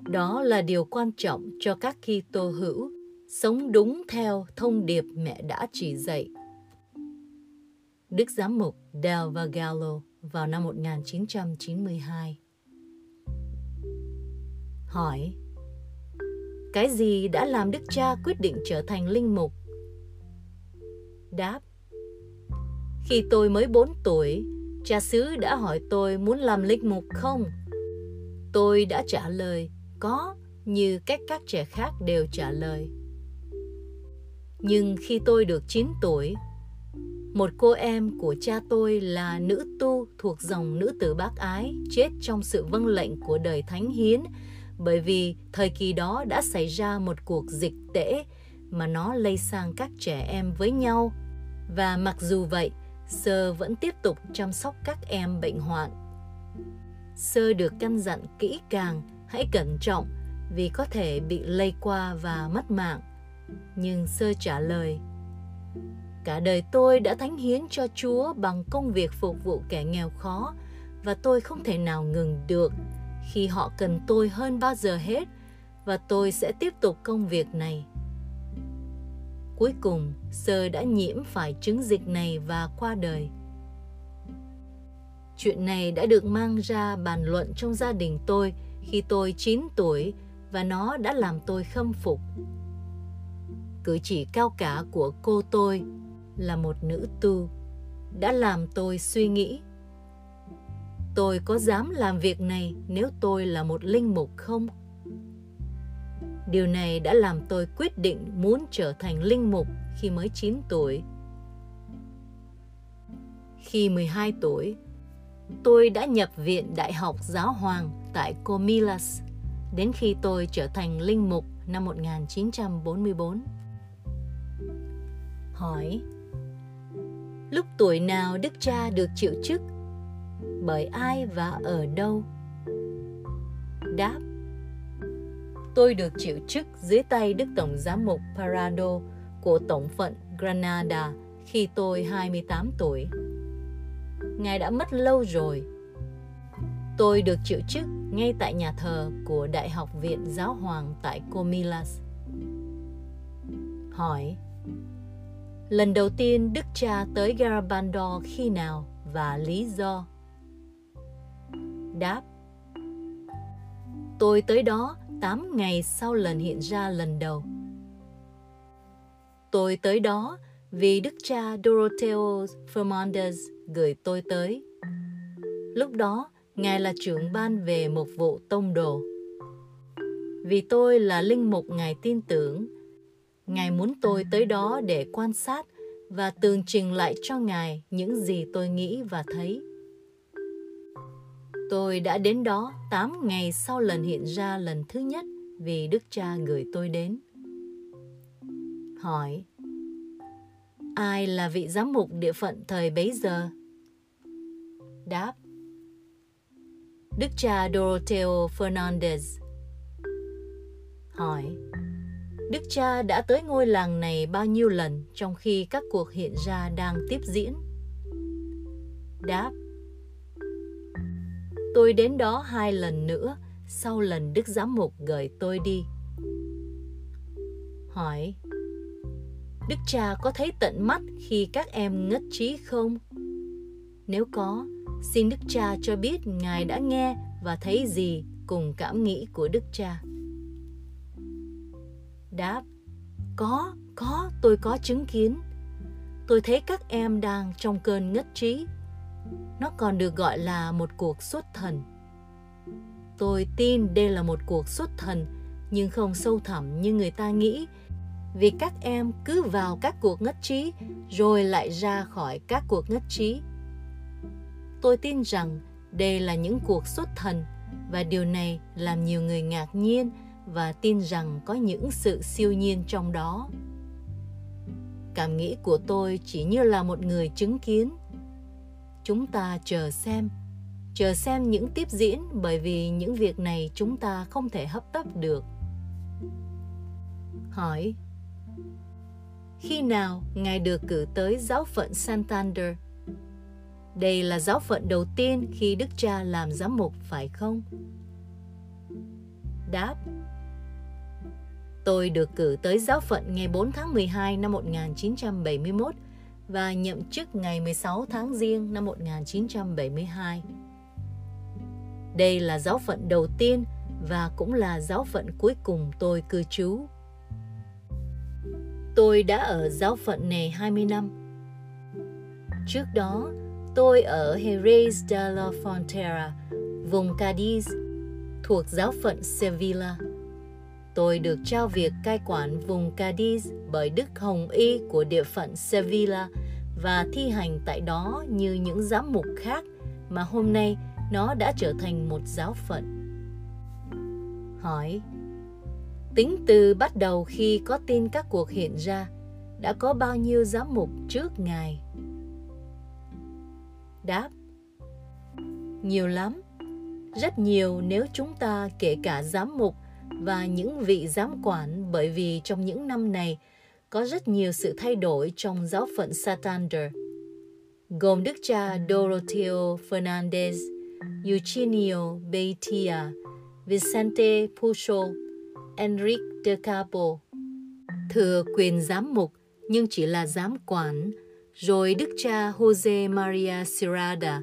Đó là điều quan trọng cho các Kitô hữu sống đúng theo thông điệp mẹ đã chỉ dạy. Đức Giám mục Del Vagallo vào năm 1992 Hỏi Cái gì đã làm Đức cha quyết định trở thành linh mục? Đáp Khi tôi mới 4 tuổi, cha xứ đã hỏi tôi muốn làm linh mục không? Tôi đã trả lời có như cách các trẻ khác đều trả lời. Nhưng khi tôi được 9 tuổi, một cô em của cha tôi là nữ tu thuộc dòng nữ tử bác ái chết trong sự vâng lệnh của đời thánh hiến bởi vì thời kỳ đó đã xảy ra một cuộc dịch tễ mà nó lây sang các trẻ em với nhau. Và mặc dù vậy sơ vẫn tiếp tục chăm sóc các em bệnh hoạn. Sơ được căn dặn kỹ càng hãy cẩn trọng vì có thể bị lây qua và mất mạng. Nhưng sơ trả lời, cả đời tôi đã thánh hiến cho Chúa bằng công việc phục vụ kẻ nghèo khó và tôi không thể nào ngừng được khi họ cần tôi hơn bao giờ hết và tôi sẽ tiếp tục công việc này. Cuối cùng, Sơ đã nhiễm phải chứng dịch này và qua đời. Chuyện này đã được mang ra bàn luận trong gia đình tôi khi tôi 9 tuổi và nó đã làm tôi khâm phục. Cử chỉ cao cả của cô tôi là một nữ tu đã làm tôi suy nghĩ tôi có dám làm việc này nếu tôi là một linh mục không? Điều này đã làm tôi quyết định muốn trở thành linh mục khi mới 9 tuổi. Khi 12 tuổi, tôi đã nhập viện Đại học Giáo Hoàng tại Comillas đến khi tôi trở thành linh mục năm 1944. Hỏi Lúc tuổi nào Đức Cha được chịu chức bởi ai và ở đâu? Đáp, Tôi được chịu chức dưới tay Đức Tổng Giám mục Parado của Tổng phận Granada khi tôi 28 tuổi. Ngài đã mất lâu rồi. Tôi được chịu chức ngay tại nhà thờ của Đại học Viện Giáo Hoàng tại Comillas. Hỏi, Lần đầu tiên Đức cha tới Garabandal khi nào và lý do? Đáp Tôi tới đó 8 ngày sau lần hiện ra lần đầu. Tôi tới đó vì đức cha Doroteo Fernandez gửi tôi tới. Lúc đó, Ngài là trưởng ban về một vụ tông đồ. Vì tôi là linh mục Ngài tin tưởng, Ngài muốn tôi tới đó để quan sát và tường trình lại cho Ngài những gì tôi nghĩ và thấy. Tôi đã đến đó 8 ngày sau lần hiện ra lần thứ nhất vì Đức Cha gửi tôi đến. Hỏi, Ai là vị giám mục địa phận thời bấy giờ? Đáp, Đức cha Doroteo Fernandez Hỏi, Đức cha đã tới ngôi làng này bao nhiêu lần trong khi các cuộc hiện ra đang tiếp diễn? Đáp Tôi đến đó hai lần nữa sau lần Đức Giám Mục gửi tôi đi. Hỏi Đức cha có thấy tận mắt khi các em ngất trí không? Nếu có, xin Đức cha cho biết Ngài đã nghe và thấy gì cùng cảm nghĩ của Đức cha. Đáp Có, có, tôi có chứng kiến. Tôi thấy các em đang trong cơn ngất trí nó còn được gọi là một cuộc xuất thần. Tôi tin đây là một cuộc xuất thần, nhưng không sâu thẳm như người ta nghĩ, vì các em cứ vào các cuộc ngất trí rồi lại ra khỏi các cuộc ngất trí. Tôi tin rằng đây là những cuộc xuất thần và điều này làm nhiều người ngạc nhiên và tin rằng có những sự siêu nhiên trong đó. Cảm nghĩ của tôi chỉ như là một người chứng kiến chúng ta chờ xem. Chờ xem những tiếp diễn bởi vì những việc này chúng ta không thể hấp tấp được. Hỏi, khi nào ngài được cử tới giáo phận santander? Đây là giáo phận đầu tiên khi đức cha làm giám mục, phải không? Đáp, Tôi được cử tới giáo phận ngày 4 tháng 12 năm 1971 và nhậm chức ngày 16 tháng Giêng năm 1972. Đây là giáo phận đầu tiên và cũng là giáo phận cuối cùng tôi cư trú. Tôi đã ở giáo phận này 20 năm. Trước đó, tôi ở Jerez de la Frontera, vùng Cadiz, thuộc giáo phận Sevilla. Tôi được trao việc cai quản vùng Cadiz bởi Đức Hồng Y của địa phận Sevilla và thi hành tại đó như những giám mục khác mà hôm nay nó đã trở thành một giáo phận. Hỏi Tính từ bắt đầu khi có tin các cuộc hiện ra, đã có bao nhiêu giám mục trước Ngài? Đáp Nhiều lắm. rất nhiều nếu chúng ta kể cả giám mục và những vị giám quản bởi vì trong những năm này có rất nhiều sự thay đổi trong giáo phận Santander, gồm đức cha Doroteo Fernandez, Eugenio Beitia, Vicente Pucho, Enrique de Capo. Thừa quyền giám mục nhưng chỉ là giám quản, rồi đức cha Jose Maria Sirada.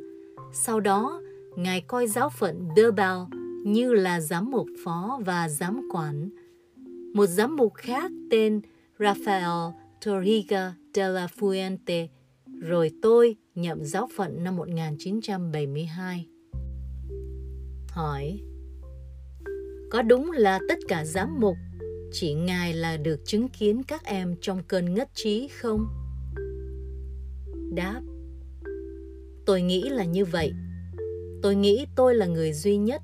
Sau đó, Ngài coi giáo phận Bilbao như là giám mục phó và giám quản. Một giám mục khác tên Rafael Torriga de la Fuente, rồi tôi nhậm giáo phận năm 1972. Hỏi, có đúng là tất cả giám mục chỉ ngài là được chứng kiến các em trong cơn ngất trí không? Đáp, tôi nghĩ là như vậy. Tôi nghĩ tôi là người duy nhất.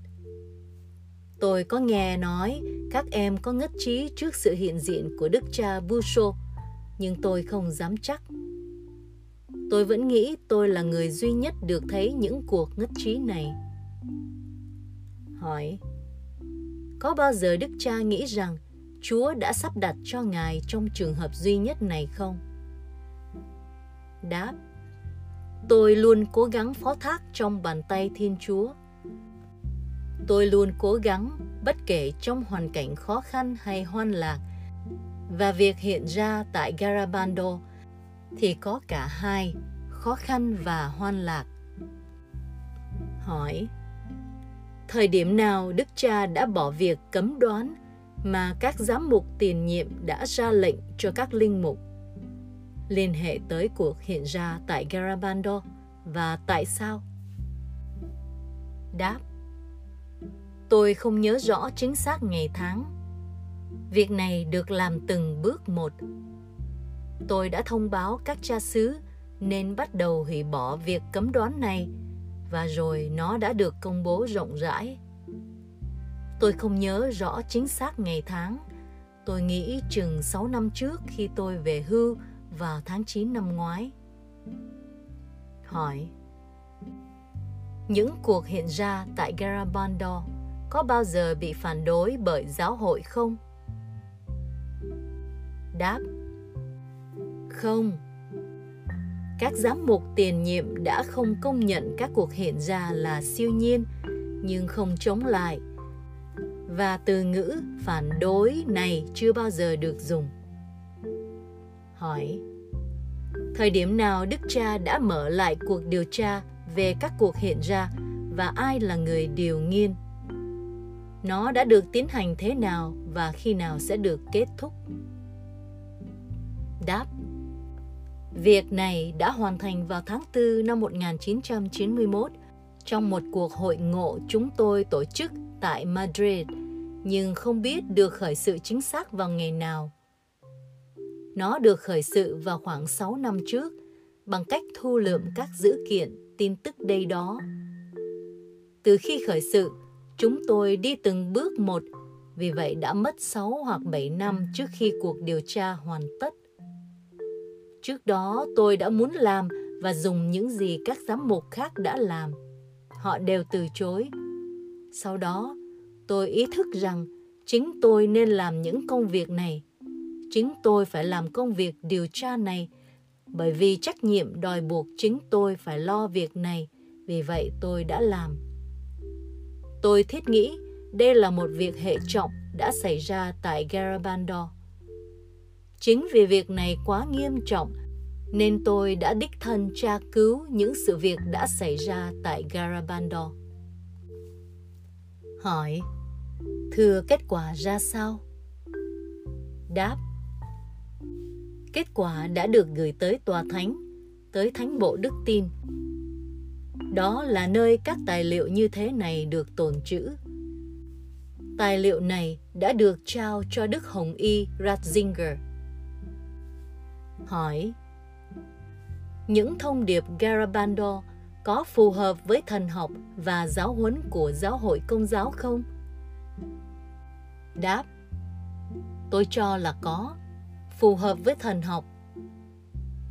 Tôi có nghe nói các em có ngất trí trước sự hiện diện của đức cha Busho, nhưng tôi không dám chắc. Tôi vẫn nghĩ tôi là người duy nhất được thấy những cuộc ngất trí này. Hỏi, có bao giờ đức cha nghĩ rằng Chúa đã sắp đặt cho ngài trong trường hợp duy nhất này không? Đáp, tôi luôn cố gắng phó thác trong bàn tay Thiên Chúa. Tôi luôn cố gắng bất kể trong hoàn cảnh khó khăn hay hoan lạc và việc hiện ra tại Garabando thì có cả hai, khó khăn và hoan lạc. Hỏi, thời điểm nào Đức Cha đã bỏ việc cấm đoán mà các giám mục tiền nhiệm đã ra lệnh cho các linh mục liên hệ tới cuộc hiện ra tại Garabando và tại sao? Đáp Tôi không nhớ rõ chính xác ngày tháng. Việc này được làm từng bước một. Tôi đã thông báo các cha xứ nên bắt đầu hủy bỏ việc cấm đoán này, và rồi nó đã được công bố rộng rãi. Tôi không nhớ rõ chính xác ngày tháng. Tôi nghĩ chừng 6 năm trước khi tôi về hưu vào tháng 9 năm ngoái. Hỏi, Những cuộc hiện ra tại Garabandal có bao giờ bị phản đối bởi giáo hội không? Đáp Không. Các giám mục tiền nhiệm đã không công nhận các cuộc hiện ra là siêu nhiên, nhưng không chống lại. Và từ ngữ phản đối này chưa bao giờ được dùng. Hỏi Thời điểm nào Đức Cha đã mở lại cuộc điều tra về các cuộc hiện ra và ai là người điều nghiên nó đã được tiến hành thế nào và khi nào sẽ được kết thúc? Đáp Việc này đã hoàn thành vào tháng 4 năm 1991 trong một cuộc hội ngộ chúng tôi tổ chức tại Madrid, nhưng không biết được khởi sự chính xác vào ngày nào. Nó được khởi sự vào khoảng 6 năm trước bằng cách thu lượm các dữ kiện tin tức đây đó. Từ khi khởi sự, Chúng tôi đi từng bước một, vì vậy đã mất 6 hoặc 7 năm trước khi cuộc điều tra hoàn tất. Trước đó tôi đã muốn làm và dùng những gì các giám mục khác đã làm. Họ đều từ chối. Sau đó, tôi ý thức rằng chính tôi nên làm những công việc này. Chính tôi phải làm công việc điều tra này bởi vì trách nhiệm đòi buộc chính tôi phải lo việc này. Vì vậy tôi đã làm. Tôi thiết nghĩ đây là một việc hệ trọng đã xảy ra tại Garabandal. Chính vì việc này quá nghiêm trọng nên tôi đã đích thân tra cứu những sự việc đã xảy ra tại Garabandal. Hỏi, thưa kết quả ra sao? Đáp, kết quả đã được gửi tới tòa thánh, tới thánh bộ đức tin đó là nơi các tài liệu như thế này được tồn trữ. Tài liệu này đã được trao cho Đức Hồng Y Ratzinger. Hỏi Những thông điệp Garabando có phù hợp với thần học và giáo huấn của giáo hội công giáo không? Đáp Tôi cho là có, phù hợp với thần học.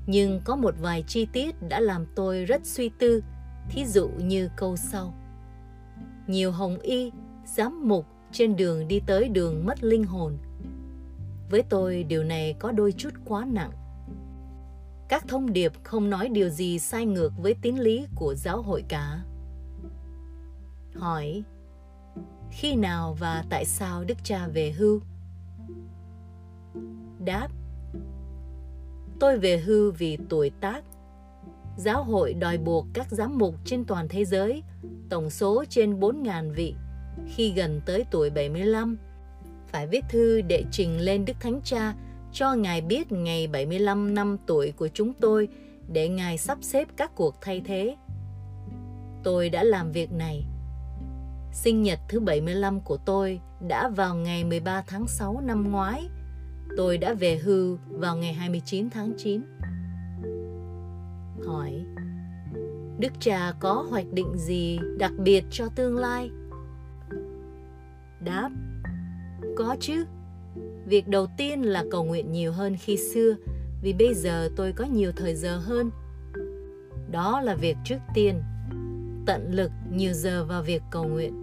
Nhưng có một vài chi tiết đã làm tôi rất suy tư thí dụ như câu sau nhiều hồng y, giám mục trên đường đi tới đường mất linh hồn. Với tôi điều này có đôi chút quá nặng. Các thông điệp không nói điều gì sai ngược với tín lý của giáo hội cả. Hỏi, khi nào và tại sao Đức Cha về hưu? Đáp, tôi về hưu vì tuổi tác. Giáo hội đòi buộc các giám mục trên toàn thế giới, tổng số trên 4.000 vị, khi gần tới tuổi 75, phải viết thư để trình lên Đức Thánh Cha cho Ngài biết ngày 75 năm tuổi của chúng tôi để Ngài sắp xếp các cuộc thay thế. Tôi đã làm việc này. Sinh nhật thứ 75 của tôi đã vào ngày 13 tháng 6 năm ngoái. Tôi đã về hưu vào ngày 29 tháng 9. Hỏi Đức cha có hoạch định gì đặc biệt cho tương lai? Đáp, Có chứ Việc đầu tiên là cầu nguyện nhiều hơn khi xưa, vì bây giờ tôi có nhiều thời giờ hơn. Đó là việc trước tiên. Tận lực nhiều giờ vào việc cầu nguyện.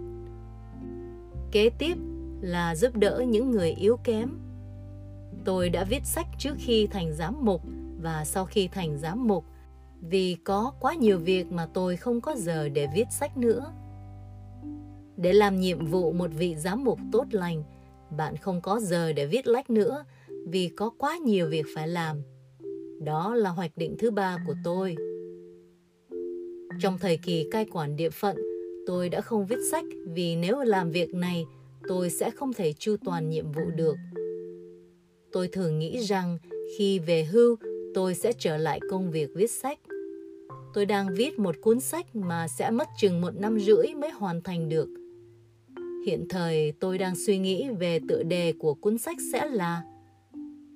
Kế tiếp là giúp đỡ những người yếu kém. Tôi đã viết sách trước khi thành giám mục và sau khi thành giám mục vì có quá nhiều việc mà tôi không có giờ để viết sách nữa. Để làm nhiệm vụ một vị giám mục tốt lành, bạn không có giờ để viết lách nữa vì có quá nhiều việc phải làm. Đó là hoạch định thứ ba của tôi. Trong thời kỳ cai quản địa phận, tôi đã không viết sách vì nếu làm việc này, tôi sẽ không thể chu toàn nhiệm vụ được. Tôi thường nghĩ rằng khi về hưu, tôi sẽ trở lại công việc viết sách. Tôi đang viết một cuốn sách mà sẽ mất chừng một năm rưỡi mới hoàn thành được – Hiện thời tôi đang suy nghĩ về tựa đề của cuốn sách sẽ là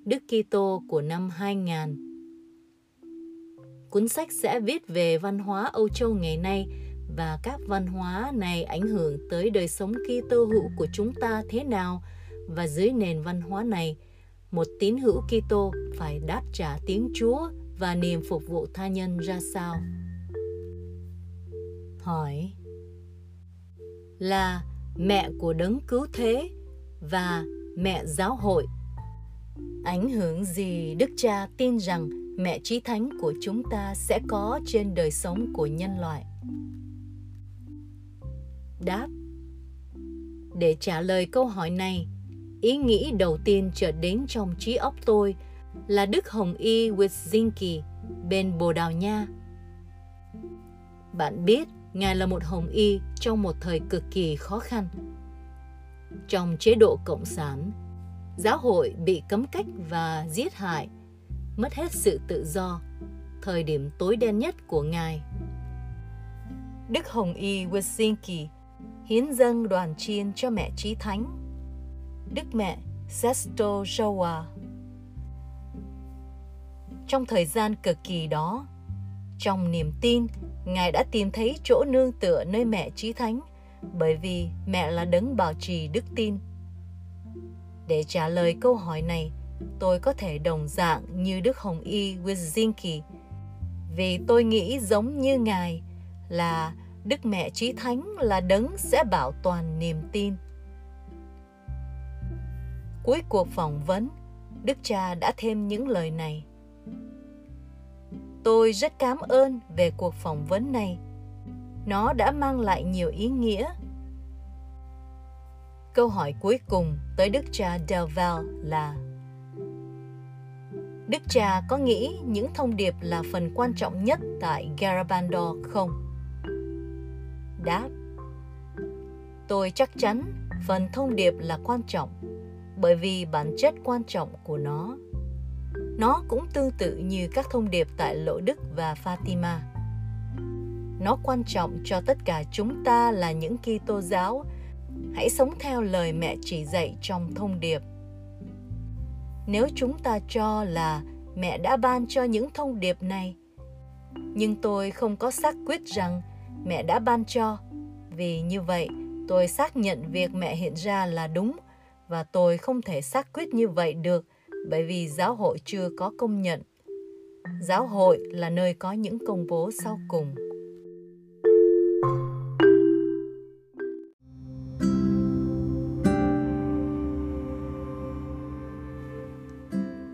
Đức Kitô của năm 2000. Cuốn sách sẽ viết về văn hóa Âu Châu ngày nay và các văn hóa này ảnh hưởng tới đời sống Kitô hữu của chúng ta thế nào và dưới nền văn hóa này, một tín hữu Kitô phải đáp trả tiếng Chúa và niềm phục vụ tha nhân ra sao? Hỏi là mẹ của đấng cứu thế và mẹ giáo hội. Ảnh hưởng gì Đức Cha tin rằng mẹ trí thánh của chúng ta sẽ có trên đời sống của nhân loại? Đáp Để trả lời câu hỏi này, ý nghĩ đầu tiên chợt đến trong trí óc tôi là Đức Hồng Y Wyszynski bên Bồ Đào Nha. Bạn biết Ngài là một hồng y trong một thời cực kỳ khó khăn. Trong chế độ Cộng sản, giáo hội bị cấm cách và giết hại, mất hết sự tự do, thời điểm tối đen nhất của Ngài. Đức Hồng Y Wyszynski hiến dâng đoàn chiên cho mẹ trí thánh. Đức mẹ Sesto Joa. Trong thời gian cực kỳ đó, trong niềm tin, Ngài đã tìm thấy chỗ nương tựa nơi mẹ trí thánh, bởi vì mẹ là đấng bảo trì đức tin. Để trả lời câu hỏi này, tôi có thể đồng dạng như Đức Hồng Y Wyzinski, vì tôi nghĩ giống như Ngài là Đức Mẹ Trí Thánh là đấng sẽ bảo toàn niềm tin. Cuối cuộc phỏng vấn, Đức Cha đã thêm những lời này. Tôi rất cảm ơn về cuộc phỏng vấn này. Nó đã mang lại nhiều ý nghĩa. Câu hỏi cuối cùng tới Đức cha Delval là, Đức cha có nghĩ những thông điệp là phần quan trọng nhất tại Garabandor không? Đáp, Tôi chắc chắn phần thông điệp là quan trọng bởi vì bản chất quan trọng của nó nó cũng tương tự như các thông điệp tại Lỗ Đức và Fatima. Nó quan trọng cho tất cả chúng ta là những Kitô giáo. Hãy sống theo lời mẹ chỉ dạy trong thông điệp. Nếu chúng ta cho là mẹ đã ban cho những thông điệp này, nhưng tôi không có xác quyết rằng mẹ đã ban cho, vì như vậy tôi xác nhận việc mẹ hiện ra là đúng và tôi không thể xác quyết như vậy được bởi vì giáo hội chưa có công nhận. Giáo hội là nơi có những công bố sau cùng.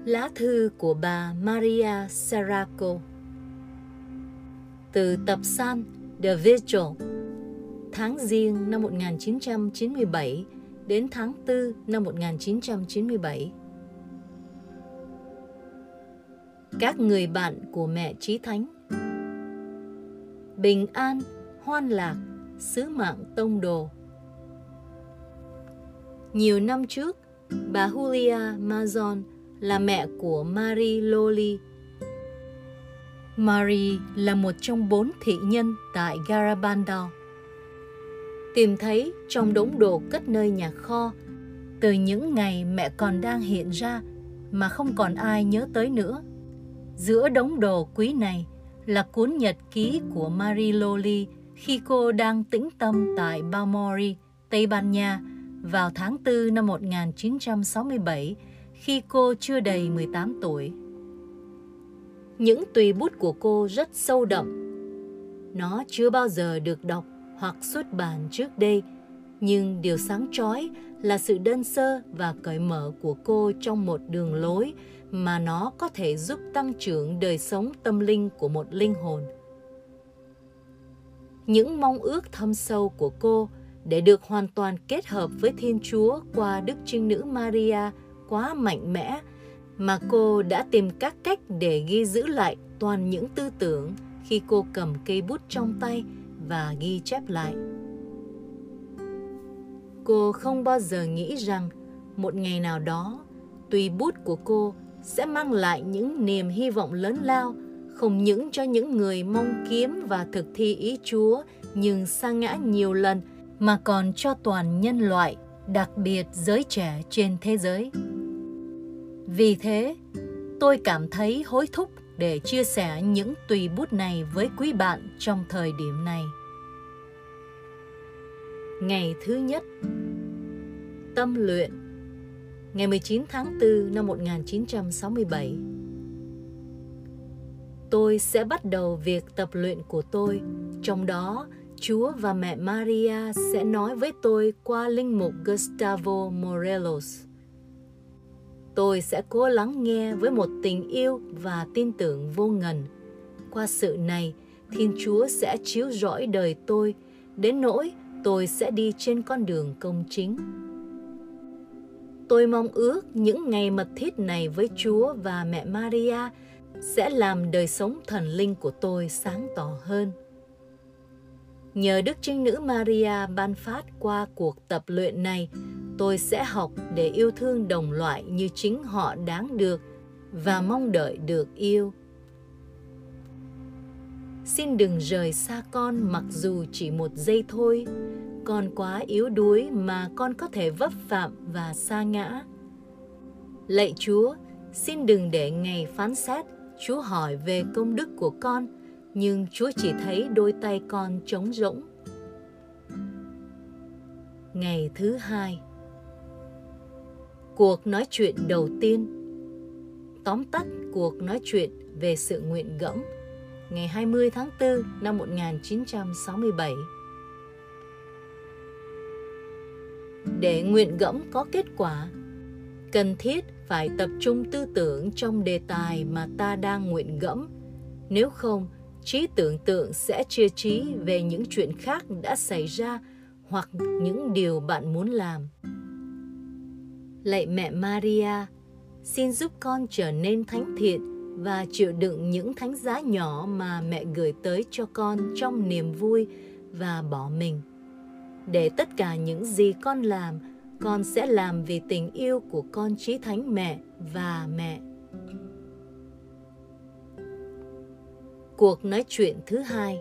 Lá thư của bà Maria Saraco Từ tập san The Vigil tháng Giêng năm 1997 đến tháng 4 năm 1997 Các người bạn của mẹ Trí Thánh Bình an, hoan lạc, sứ mạng tông đồ Nhiều năm trước, bà Julia Mazon là mẹ của Marie Loli. Marie là một trong bốn thị nhân tại Garabandal. Tìm thấy trong đống đồ cất nơi nhà kho từ những ngày mẹ còn đang hiện ra mà không còn ai nhớ tới nữa. Giữa đống đồ quý này là cuốn nhật ký của Marie Loli khi cô đang tĩnh tâm tại Balmori, Tây Ban Nha vào tháng 4 năm 1967 khi cô chưa đầy 18 tuổi. Những tùy bút của cô rất sâu đậm. Nó chưa bao giờ được đọc hoặc xuất bản trước đây, nhưng điều sáng chói là sự đơn sơ và cởi mở của cô trong một đường lối mà nó có thể giúp tăng trưởng đời sống tâm linh của một linh hồn. Những mong ước thâm sâu của cô để được hoàn toàn kết hợp với Thiên Chúa qua Đức Trinh Nữ Maria quá mạnh mẽ mà cô đã tìm các cách để ghi giữ lại toàn những tư tưởng khi cô cầm cây bút trong tay và ghi chép lại. Cô không bao giờ nghĩ rằng một ngày nào đó, tùy bút của cô sẽ mang lại những niềm hy vọng lớn lao không những cho những người mong kiếm và thực thi ý Chúa nhưng sa ngã nhiều lần mà còn cho toàn nhân loại, đặc biệt giới trẻ trên thế giới. Vì thế, tôi cảm thấy hối thúc để chia sẻ những tùy bút này với quý bạn trong thời điểm này. Ngày thứ nhất Tâm luyện Ngày 19 tháng 4 năm 1967 Tôi sẽ bắt đầu việc tập luyện của tôi, trong đó Chúa và mẹ Maria sẽ nói với tôi qua linh mục Gustavo Morelos. Tôi sẽ cố lắng nghe với một tình yêu và tin tưởng vô ngần. Qua sự này, Thiên Chúa sẽ chiếu rõi đời tôi, đến nỗi tôi sẽ đi trên con đường công chính. Tôi mong ước những ngày mật thiết này với Chúa và mẹ Maria sẽ làm đời sống thần linh của tôi sáng tỏ hơn. Nhờ Đức Trinh Nữ Maria ban phát qua cuộc tập luyện này, tôi sẽ học để yêu thương đồng loại như chính họ đáng được và mong đợi được yêu. Xin đừng rời xa con mặc dù chỉ một giây thôi, con quá yếu đuối mà con có thể vấp phạm và sa ngã. Lạy Chúa, xin đừng để ngày phán xét Chúa hỏi về công đức của con – nhưng Chúa chỉ thấy đôi tay con trống rỗng. Ngày thứ hai Cuộc nói chuyện đầu tiên Tóm tắt cuộc nói chuyện về sự nguyện gẫm ngày 20 tháng 4 năm 1967. Để nguyện gẫm có kết quả, cần thiết phải tập trung tư tưởng trong đề tài mà ta đang nguyện gẫm. Nếu không, trí tưởng tượng sẽ chia trí về những chuyện khác đã xảy ra hoặc những điều bạn muốn làm. Lạy mẹ Maria, xin giúp con trở nên thánh thiện và chịu đựng những thánh giá nhỏ mà mẹ gửi tới cho con trong niềm vui và bỏ mình. Để tất cả những gì con làm, con sẽ làm vì tình yêu của con trí thánh mẹ và mẹ. Cuộc nói chuyện thứ hai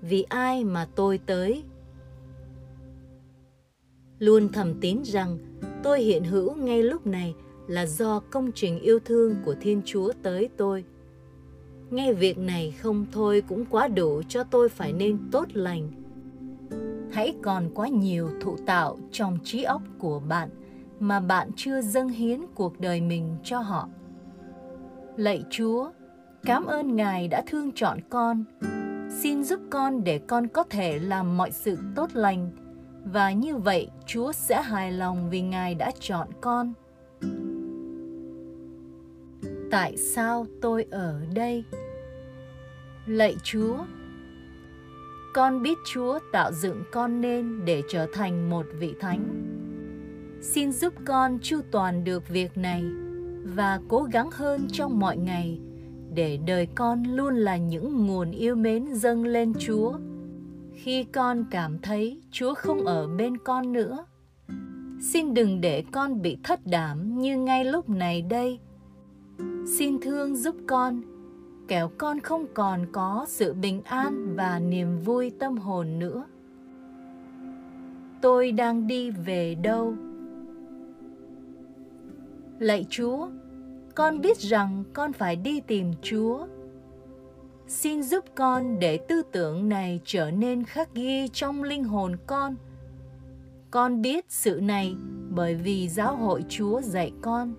Vì ai mà tôi tới? Luôn thầm tín rằng tôi hiện hữu ngay lúc này là do công trình yêu thương của Thiên Chúa tới tôi. Nghe việc này không thôi cũng quá đủ cho tôi phải nên tốt lành. Hãy còn quá nhiều thụ tạo trong trí óc của bạn mà bạn chưa dâng hiến cuộc đời mình cho họ. Lạy Chúa, Cảm ơn Ngài đã thương chọn con. Xin giúp con để con có thể làm mọi sự tốt lành và như vậy Chúa sẽ hài lòng vì Ngài đã chọn con. tại sao tôi ở đây lạy chúa con biết chúa tạo dựng con nên để trở thành một vị thánh. Xin giúp con chu toàn được việc này và cố gắng hơn trong mọi ngày để đời con luôn là những nguồn yêu mến dâng lên chúa. Khi con cảm thấy chúa không ở bên con nữa, xin đừng để con bị thất đảm như ngay lúc này đây. Xin thương giúp con kẻo con không còn có sự bình an và niềm vui tâm hồn nữa. Tôi đang đi về đâu? Lạy chúa, con biết rằng con phải đi tìm chúa. Xin giúp con để tư tưởng này trở nên khắc ghi trong linh hồn con. Con biết sự này bởi vì giáo hội chúa dạy con.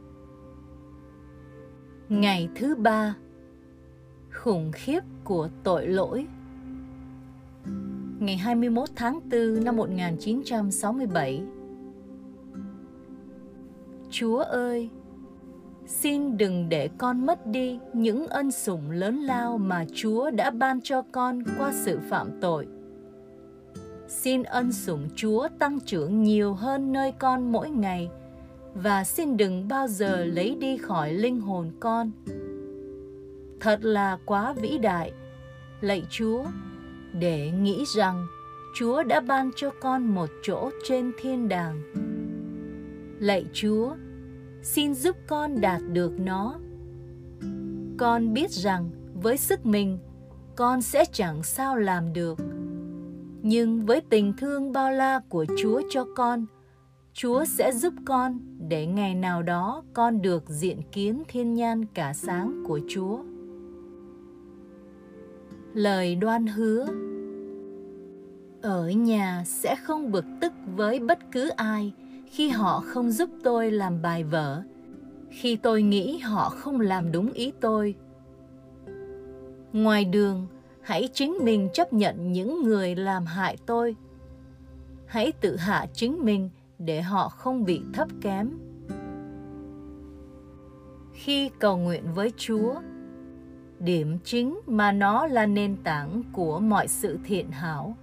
Ngày thứ ba khủng khiếp của tội lỗi ngày 21 tháng 4 năm 1967 Chúa ơi, xin đừng để con mất đi những ân sủng lớn lao mà Chúa đã ban cho con qua sự phạm tội. Xin ân sủng Chúa tăng trưởng nhiều hơn nơi con mỗi ngày và xin đừng bao giờ lấy đi khỏi linh hồn con. Thật là quá vĩ đại, lạy Chúa, để nghĩ rằng Chúa đã ban cho con một chỗ trên thiên đàng. Lạy Chúa, xin giúp con đạt được nó. Con biết rằng với sức mình, con sẽ chẳng sao làm được. Nhưng với tình thương bao la của Chúa cho con, Chúa sẽ giúp con để ngày nào đó con được diện kiến thiên nhan cả sáng của Chúa. Lời đoan hứa Ở nhà sẽ không bực tức với bất cứ ai khi họ không giúp tôi làm bài vở, khi tôi nghĩ họ không làm đúng ý tôi. Ngoài đường, hãy chính mình chấp nhận những người làm hại tôi. Hãy tự hạ chính mình để họ không bị thấp kém. Khi cầu nguyện với Chúa, điểm chính mà nó là nền tảng của mọi sự thiện hảo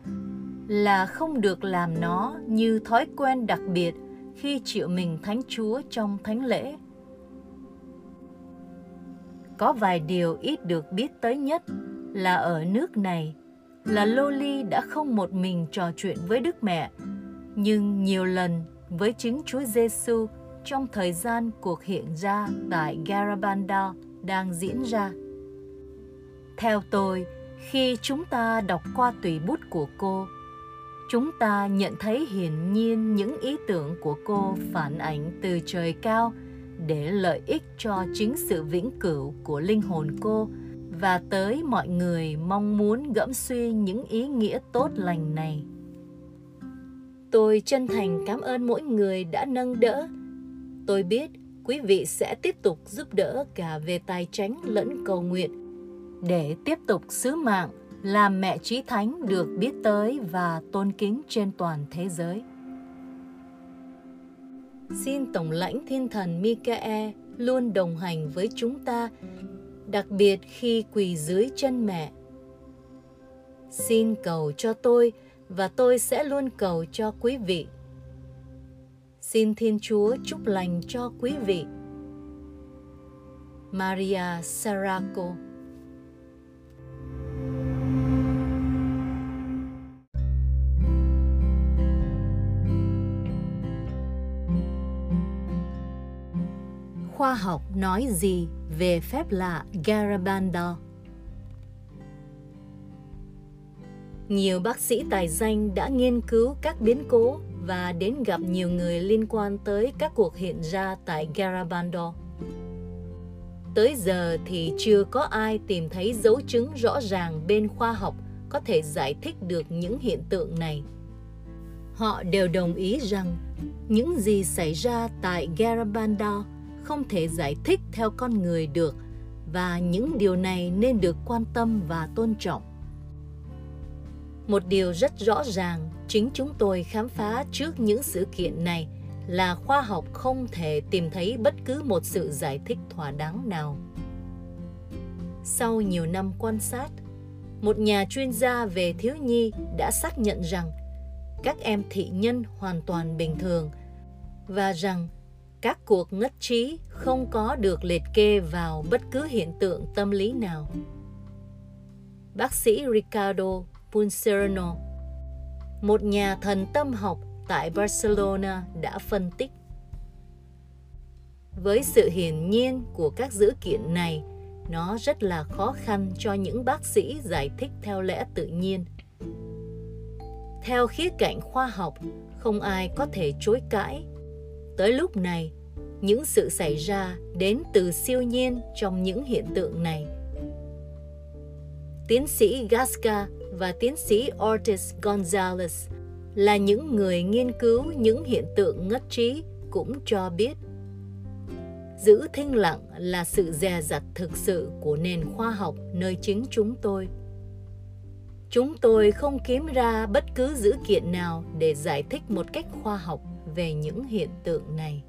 là không được làm nó như thói quen đặc biệt khi chịu mình thánh chúa trong thánh lễ có vài điều ít được biết tới nhất là ở nước này là Loli đã không một mình trò chuyện với Đức Mẹ, nhưng nhiều lần với chính Chúa Giêsu trong thời gian cuộc hiện ra tại Garabandal đang diễn ra. Theo tôi, khi chúng ta đọc qua tùy bút của cô, chúng ta nhận thấy hiển nhiên những ý tưởng của cô phản ảnh từ trời cao để lợi ích cho chính sự vĩnh cửu của linh hồn cô và tới mọi người mong muốn gẫm suy những ý nghĩa tốt lành này. Tôi chân thành cảm ơn mỗi người đã nâng đỡ. Tôi biết quý vị sẽ tiếp tục giúp đỡ cả về tài chánh lẫn cầu nguyện để tiếp tục sứ mạng làm mẹ trí thánh được biết tới và tôn kính trên toàn thế giới. Xin Tổng lãnh Thiên thần Mikae luôn đồng hành với chúng ta, đặc biệt khi quỳ dưới chân mẹ. Xin cầu cho tôi và tôi sẽ luôn cầu cho quý vị. Xin Thiên Chúa chúc lành cho quý vị. Maria Saraco khoa học nói gì về phép lạ Garabandal? Nhiều bác sĩ tài danh đã nghiên cứu các biến cố và đến gặp nhiều người liên quan tới các cuộc hiện ra tại Garabandal. Tới giờ thì chưa có ai tìm thấy dấu chứng rõ ràng bên khoa học có thể giải thích được những hiện tượng này. Họ đều đồng ý rằng những gì xảy ra tại Garabandal không thể giải thích theo con người được và những điều này nên được quan tâm và tôn trọng. Một điều rất rõ ràng chính chúng tôi khám phá trước những sự kiện này là khoa học không thể tìm thấy bất cứ một sự giải thích thỏa đáng nào. Sau nhiều năm quan sát, một nhà chuyên gia về thiếu nhi đã xác nhận rằng các em thị nhân hoàn toàn bình thường và rằng các cuộc ngất trí không có được liệt kê vào bất cứ hiện tượng tâm lý nào. Bác sĩ Ricardo Puncerno, một nhà thần tâm học tại Barcelona đã phân tích. Với sự hiển nhiên của các dữ kiện này, nó rất là khó khăn cho những bác sĩ giải thích theo lẽ tự nhiên. Theo khía cạnh khoa học, không ai có thể chối cãi. Tới lúc này, những sự xảy ra đến từ siêu nhiên trong những hiện tượng này. Tiến sĩ Gasca và tiến sĩ Ortiz Gonzalez là những người nghiên cứu những hiện tượng ngất trí cũng cho biết giữ thinh lặng là sự dè dặt thực sự của nền khoa học nơi chính chúng tôi chúng tôi không kiếm ra bất cứ dữ kiện nào để giải thích một cách khoa học về những hiện tượng này.